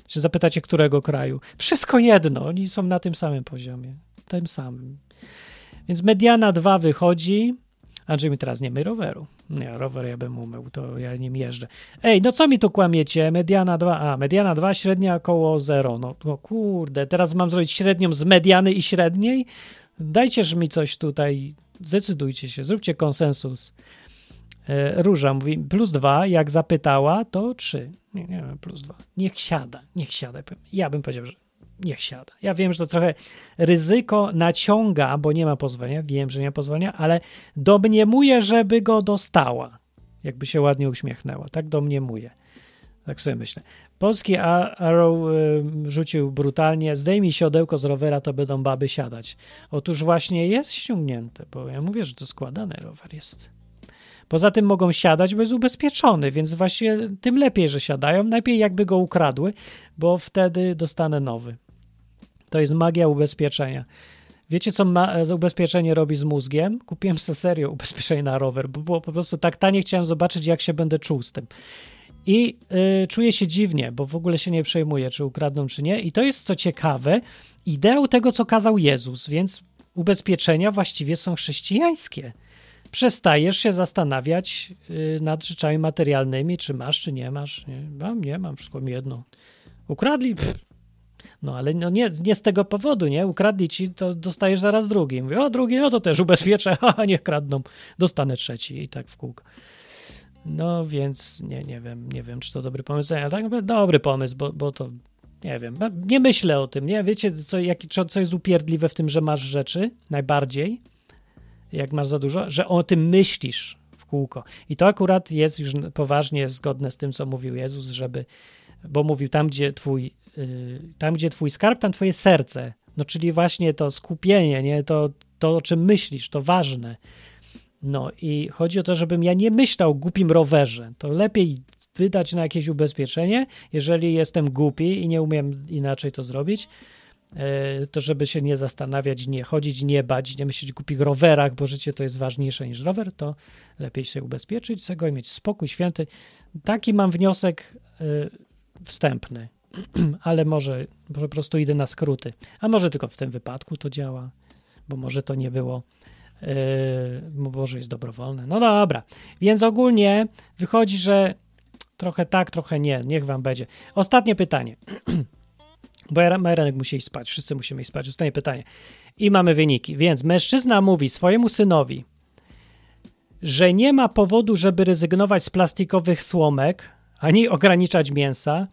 S4: Czy zapytacie, którego kraju? Wszystko jedno, oni są na tym samym poziomie. Tym samym. Więc mediana 2 wychodzi, Andrzej mi teraz nie myj roweru. Nie, rower ja bym umył, to ja nim jeżdżę. Ej, no co mi tu kłamiecie? Mediana 2, a mediana 2, średnia około 0. No, no kurde, teraz mam zrobić średnią z mediany i średniej? Dajcież mi coś tutaj, zdecydujcie się, zróbcie konsensus. E, Róża mówi, plus 2, jak zapytała, to 3. Nie, nie plus 2. Niech siada, niech siada. Ja bym powiedział, że niech siada. Ja wiem, że to trochę ryzyko naciąga, bo nie ma pozwolenia, wiem, że nie ma pozwolenia, ale domniemuję, żeby go dostała. Jakby się ładnie uśmiechnęła. Tak domniemuję. Tak sobie myślę. Polski Arrow y, rzucił brutalnie, zdejmij siodełko z rowera, to będą baby siadać. Otóż właśnie jest ściągnięte, bo ja mówię, że to składany rower jest. Poza tym mogą siadać, bo jest ubezpieczony, więc właśnie tym lepiej, że siadają. Najpierw jakby go ukradły, bo wtedy dostanę nowy. To jest magia ubezpieczenia. Wiecie, co ma, ubezpieczenie robi z mózgiem? Kupiłem sobie serio ubezpieczenie na rower, bo było po prostu tak tanie, chciałem zobaczyć, jak się będę czuł z tym. I y, czuję się dziwnie, bo w ogóle się nie przejmuję, czy ukradną, czy nie. I to jest, co ciekawe, ideał tego, co kazał Jezus, więc ubezpieczenia właściwie są chrześcijańskie. Przestajesz się zastanawiać y, nad rzeczami materialnymi, czy masz, czy nie masz. Nie, mam, nie mam, wszystko mi jedno. Ukradli? Pff, no ale no nie, nie z tego powodu, nie? Ukradli ci, to dostajesz zaraz drugi. Mówię, o drugi, no to też ubezpieczę, a niech kradną, dostanę trzeci i tak w kółko. No więc nie, nie wiem, nie wiem, czy to dobry pomysł. Ale tak dobry pomysł, bo, bo to Nie wiem, nie myślę o tym, nie? Wiecie, co, jak, co, jest upierdliwe w tym, że masz rzeczy najbardziej, jak masz za dużo, że o tym myślisz w kółko. I to akurat jest już poważnie zgodne z tym, co mówił Jezus, żeby, bo mówił tam, gdzie twój, tam, gdzie twój skarb, tam twoje serce. No, czyli właśnie to skupienie, nie? To, to, o czym myślisz, to ważne. No i chodzi o to, żebym ja nie myślał o głupim rowerze. To lepiej wydać na jakieś ubezpieczenie, jeżeli jestem głupi i nie umiem inaczej to zrobić, e, to żeby się nie zastanawiać, nie chodzić, nie bać, nie myśleć o głupich rowerach, bo życie to jest ważniejsze niż rower, to lepiej się ubezpieczyć tego i mieć spokój święty. Taki mam wniosek e, wstępny, ale może po prostu idę na skróty. A może tylko w tym wypadku to działa, bo może to nie było Yy, może jest dobrowolne. No dobra, więc ogólnie wychodzi, że trochę tak, trochę nie. Niech wam będzie. Ostatnie pytanie. Bo Marenek musi iść spać, wszyscy musimy iść spać. Ostatnie pytanie. I mamy wyniki. Więc mężczyzna mówi swojemu synowi, że nie ma powodu, żeby rezygnować z plastikowych słomek, ani ograniczać mięsa,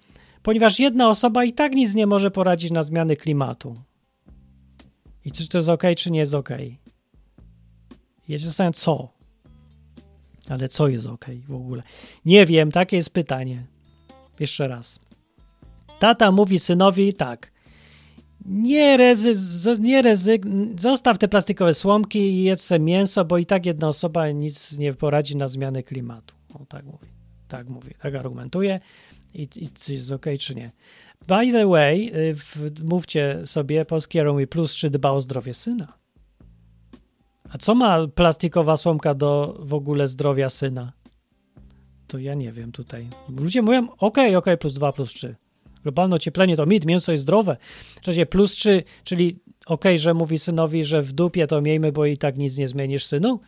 S4: ponieważ jedna osoba i tak nic nie może poradzić na zmiany klimatu. I czy to jest ok, czy nie jest ok? Ja się zastanawiam, co? Ale co jest ok w ogóle? Nie wiem, takie jest pytanie. Jeszcze raz. Tata mówi synowi tak. Nie, rezy, nie rezygn, zostaw te plastikowe słomki i jedz mięso, bo i tak jedna osoba nic nie poradzi na zmianę klimatu. O, tak mówi. Tak mówi, tak argumentuje. I, i czy jest ok, czy nie. By the way, y, w, mówcie sobie, polski mi plus, czy dba o zdrowie syna. A co ma plastikowa słomka do w ogóle zdrowia syna? To ja nie wiem tutaj. Ludzie mówią, ok, ok, plus 2, plus 3. Globalne ocieplenie to mit, mięso jest zdrowe. W razie plus 3, czyli ok, że mówi synowi, że w dupie to miejmy, bo i tak nic nie zmienisz synu.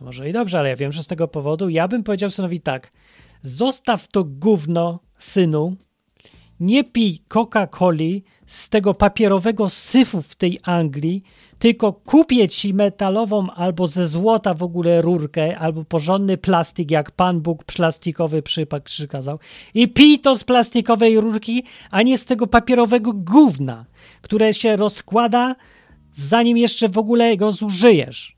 S4: No może i dobrze, ale ja wiem, że z tego powodu ja bym powiedział synowi tak. Zostaw to gówno, synu, nie pij Coca-Coli z tego papierowego syfu w tej Anglii, tylko kupię ci metalową albo ze złota w ogóle rurkę, albo porządny plastik, jak Pan Bóg plastikowy przykazał i pij to z plastikowej rurki, a nie z tego papierowego gówna, które się rozkłada, zanim jeszcze w ogóle go zużyjesz.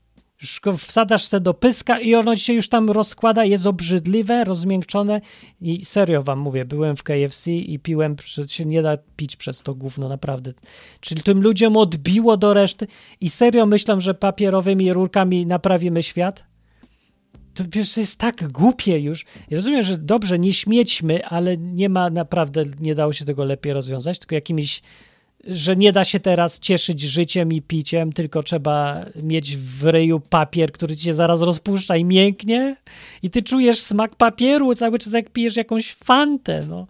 S4: Wsadzasz se do pyska i ono się już tam rozkłada, jest obrzydliwe, rozmiękczone i serio wam mówię, byłem w KFC i piłem, się nie da pić przez to gówno, naprawdę. Czyli tym ludziom odbiło do reszty i serio myślą, że papierowymi rurkami naprawimy świat? To jest tak głupie już. Ja rozumiem, że dobrze, nie śmiećmy, ale nie ma naprawdę, nie dało się tego lepiej rozwiązać, tylko jakimiś że nie da się teraz cieszyć życiem i piciem, tylko trzeba mieć w ryju papier, który ci się zaraz rozpuszcza i mięknie i ty czujesz smak papieru cały czas jak pijesz jakąś fantę, no.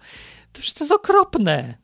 S4: To to jest okropne.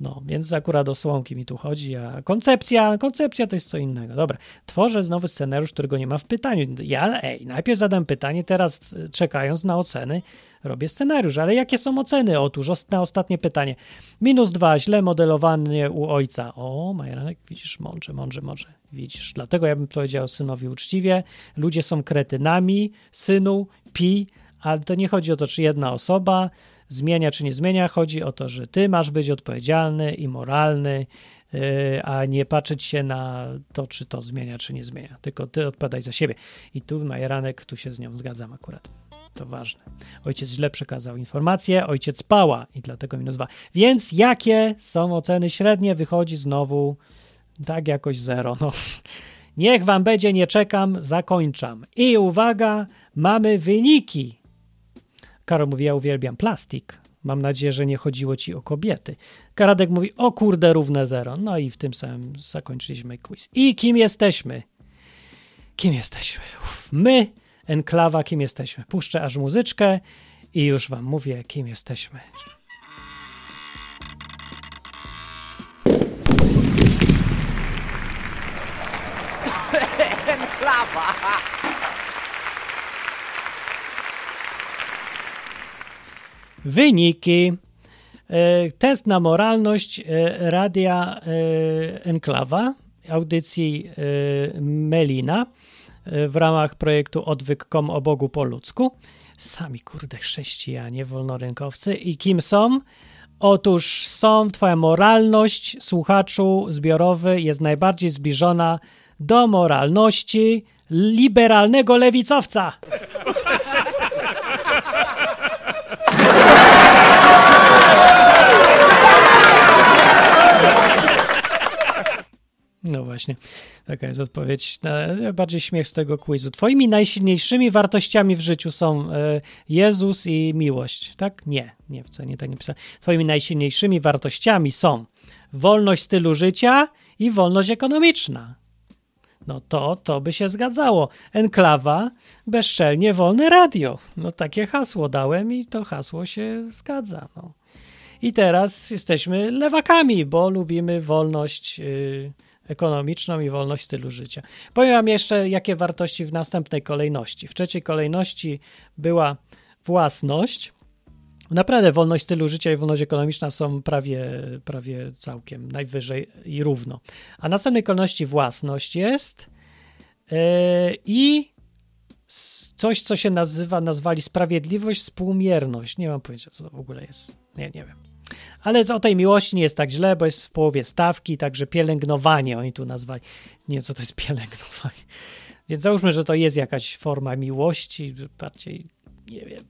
S4: No, więc akurat o słomki mi tu chodzi, a koncepcja, koncepcja to jest co innego. Dobra, tworzę znowu scenariusz, którego nie ma w pytaniu. Ja, ej, najpierw zadam pytanie, teraz czekając na oceny, robię scenariusz. Ale jakie są oceny? Otóż na ostatnie pytanie. Minus dwa, źle modelowanie u ojca. O, Majeranek, widzisz, mądrze, mądrze, mądrze. Widzisz, dlatego ja bym powiedział synowi uczciwie. Ludzie są kretynami, synu, pi, ale to nie chodzi o to, czy jedna osoba zmienia, czy nie zmienia. Chodzi o to, że ty masz być odpowiedzialny i moralny, yy, a nie patrzeć się na to, czy to zmienia, czy nie zmienia. Tylko ty odpowiadaj za siebie. I tu Majeranek, tu się z nią zgadzam akurat. To ważne. Ojciec źle przekazał informację, ojciec pała i dlatego minus dwa. Więc jakie są oceny średnie? Wychodzi znowu tak jakoś zero. No. Niech wam będzie, nie czekam, zakończam. I uwaga, mamy wyniki. Karol mówi, ja uwielbiam plastik. Mam nadzieję, że nie chodziło ci o kobiety. Karadek mówi, o kurde, równe zero. No i w tym samym zakończyliśmy quiz. I kim jesteśmy? Kim jesteśmy? Uf, my enklawa, kim jesteśmy. Puszczę aż muzyczkę i już wam mówię, kim jesteśmy.
S16: Enklawa!
S4: Wyniki. E, test na moralność e, radia e, Enklawa, audycji Melina w ramach projektu Odwyk.com o Bogu po ludzku. Sami, kurde, chrześcijanie, wolnorynkowcy. I kim są? Otóż są, twoja moralność, słuchaczu zbiorowy, jest najbardziej zbliżona do moralności liberalnego lewicowca. No właśnie, taka jest odpowiedź. Bardziej śmiech z tego quizu. Twoimi najsilniejszymi wartościami w życiu są e, Jezus i miłość, tak? Nie, nie, wcale nie tak nie pisałem. Twoimi najsilniejszymi wartościami są wolność stylu życia i wolność ekonomiczna. No to, to by się zgadzało. Enklawa, bezczelnie wolne radio. No takie hasło dałem i to hasło się zgadza. No. I teraz jesteśmy lewakami, bo lubimy wolność yy, ekonomiczną i wolność stylu życia. Powiem wam jeszcze, jakie wartości w następnej kolejności. W trzeciej kolejności była własność. Naprawdę wolność stylu życia i wolność ekonomiczna są prawie, prawie całkiem najwyżej i równo. A następnej kolejności własność jest yy, i coś, co się nazywa, nazwali sprawiedliwość, współmierność. Nie mam pojęcia, co to w ogóle jest. Nie, nie wiem. Ale o tej miłości nie jest tak źle, bo jest w połowie stawki, także pielęgnowanie oni tu nazwali. Nie, co to jest pielęgnowanie. Więc załóżmy, że to jest jakaś forma miłości, bardziej, nie wiem,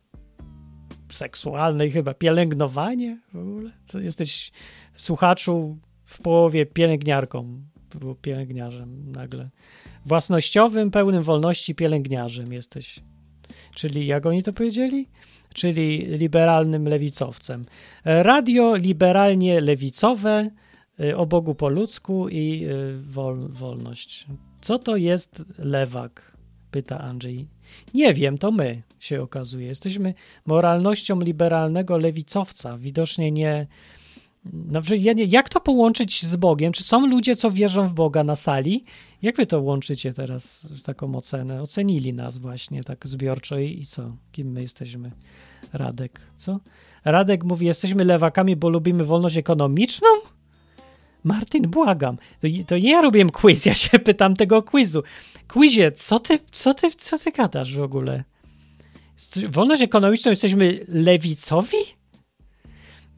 S4: seksualnej chyba. Pielęgnowanie w ogóle? Co jesteś w słuchaczu w połowie pielęgniarką, pielęgniarzem nagle. Własnościowym, pełnym wolności pielęgniarzem jesteś. Czyli jak oni to powiedzieli? Czyli liberalnym lewicowcem. Radio liberalnie lewicowe, y, o Bogu po ludzku i y, wol, wolność. Co to jest lewak? Pyta Andrzej. Nie wiem, to my się okazuje. Jesteśmy moralnością liberalnego lewicowca. Widocznie nie. No, jak to połączyć z Bogiem? Czy są ludzie, co wierzą w Boga na sali? Jak wy to łączycie teraz, taką ocenę? Ocenili nas właśnie tak zbiorczo i, i co? Kim my jesteśmy? Radek, co? Radek mówi, jesteśmy lewakami, bo lubimy wolność ekonomiczną? Martin, błagam. To, to nie ja robiłem quiz, ja się pytam tego quizu. Quizie, co ty, co ty, co ty gadasz w ogóle? Wolność ekonomiczną jesteśmy lewicowi?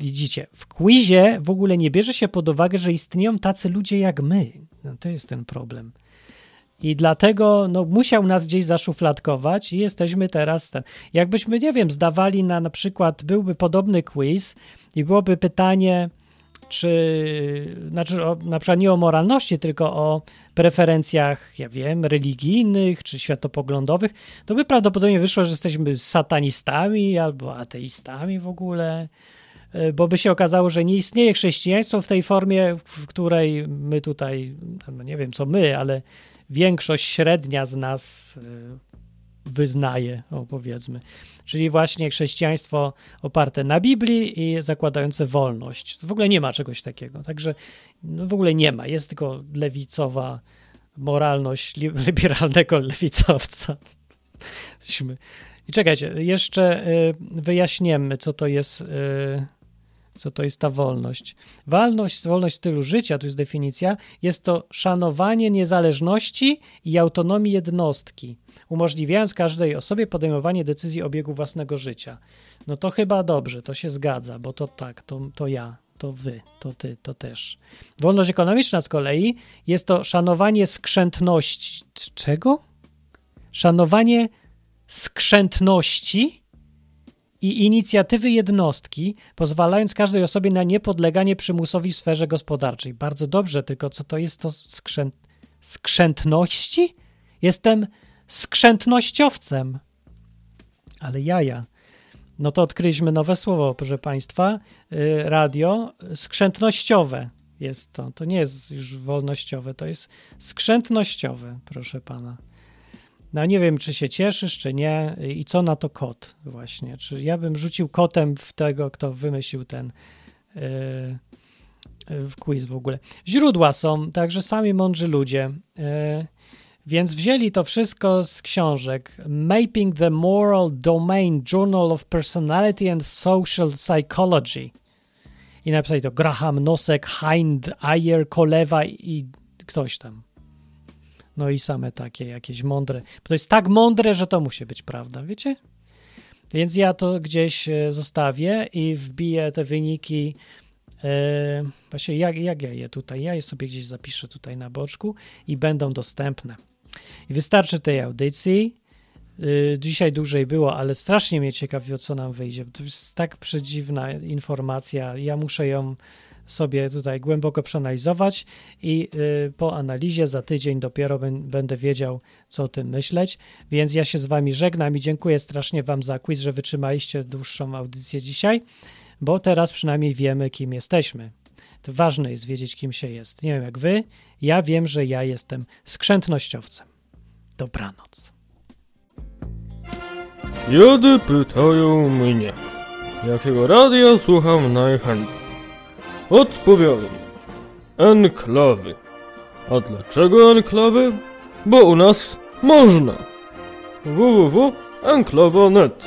S4: Widzicie, w quizie w ogóle nie bierze się pod uwagę, że istnieją tacy ludzie jak my. No, to jest ten problem. I dlatego no, musiał nas gdzieś zaszufladkować i jesteśmy teraz ten. Jakbyśmy, nie wiem, zdawali na na przykład, byłby podobny quiz i byłoby pytanie, czy, znaczy o, na przykład nie o moralności, tylko o preferencjach, ja wiem, religijnych czy światopoglądowych, to by prawdopodobnie wyszło, że jesteśmy satanistami albo ateistami w ogóle, e, bo by się okazało, że nie istnieje chrześcijaństwo w tej formie, w której my tutaj, no nie wiem co my, ale większość średnia z nas y, wyznaje, powiedzmy. Czyli właśnie chrześcijaństwo oparte na Biblii i zakładające wolność. W ogóle nie ma czegoś takiego. Także no w ogóle nie ma. Jest tylko lewicowa moralność liberalnego lewicowca. I czekajcie, jeszcze y, wyjaśniemy, co to jest y, co to jest ta wolność. Wolność, wolność stylu życia, tu jest definicja, jest to szanowanie niezależności i autonomii jednostki, umożliwiając każdej osobie podejmowanie decyzji o biegu własnego życia. No to chyba dobrze, to się zgadza, bo to tak, to, to ja, to wy, to ty, to też. Wolność ekonomiczna z kolei jest to szanowanie skrzętności. Czego? Szanowanie skrzętności i inicjatywy jednostki, pozwalając każdej osobie na niepodleganie przymusowi w sferze gospodarczej. Bardzo dobrze, tylko co to jest to skrzęt... skrzętności? Jestem skrzętnościowcem. Ale jaja. No to odkryliśmy nowe słowo, proszę Państwa. Y, radio skrzętnościowe jest to. To nie jest już wolnościowe, to jest skrzętnościowe, proszę Pana. No nie wiem, czy się cieszysz, czy nie i co na to kot właśnie. Czy ja bym rzucił kotem w tego, kto wymyślił ten yy, w quiz w ogóle. Źródła są także sami mądrzy ludzie, yy, więc wzięli to wszystko z książek Mapping the Moral Domain Journal of Personality and Social Psychology i napisali to Graham, Nosek, Hind, Ayer, Kolewa i ktoś tam. No i same takie jakieś mądre. Bo to jest tak mądre, że to musi być prawda, wiecie? Więc ja to gdzieś e, zostawię i wbiję te wyniki. E, właśnie jak, jak ja je tutaj? Ja je sobie gdzieś zapiszę tutaj na boczku i będą dostępne. I wystarczy tej audycji. Y, Dzisiaj dłużej było, ale strasznie mnie ciekawi, o co nam wyjdzie. To jest tak przedziwna informacja. Ja muszę ją sobie tutaj głęboko przeanalizować i y, po analizie za tydzień dopiero będę wiedział, co o tym myśleć. Więc ja się z wami żegnam i dziękuję strasznie wam za quiz, że wytrzymaliście dłuższą audycję dzisiaj, bo teraz przynajmniej wiemy, kim jesteśmy. To ważne jest wiedzieć, kim się jest. Nie wiem jak wy, ja wiem, że ja jestem skrzętnościowcem. Dobranoc.
S16: Jody pytają mnie, jakiego radia słucham najchętniej. Odpowiadam. Enklawy. A dlaczego enklawy? Bo u nas można. www.enklawa.net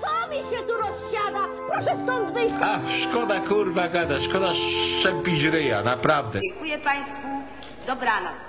S17: Co mi się tu rozsiada? Proszę stąd wyjść!
S15: Ach, szkoda kurwa gada, szkoda szczepić ryja, naprawdę.
S14: Dziękuję Państwu. Dobranoc.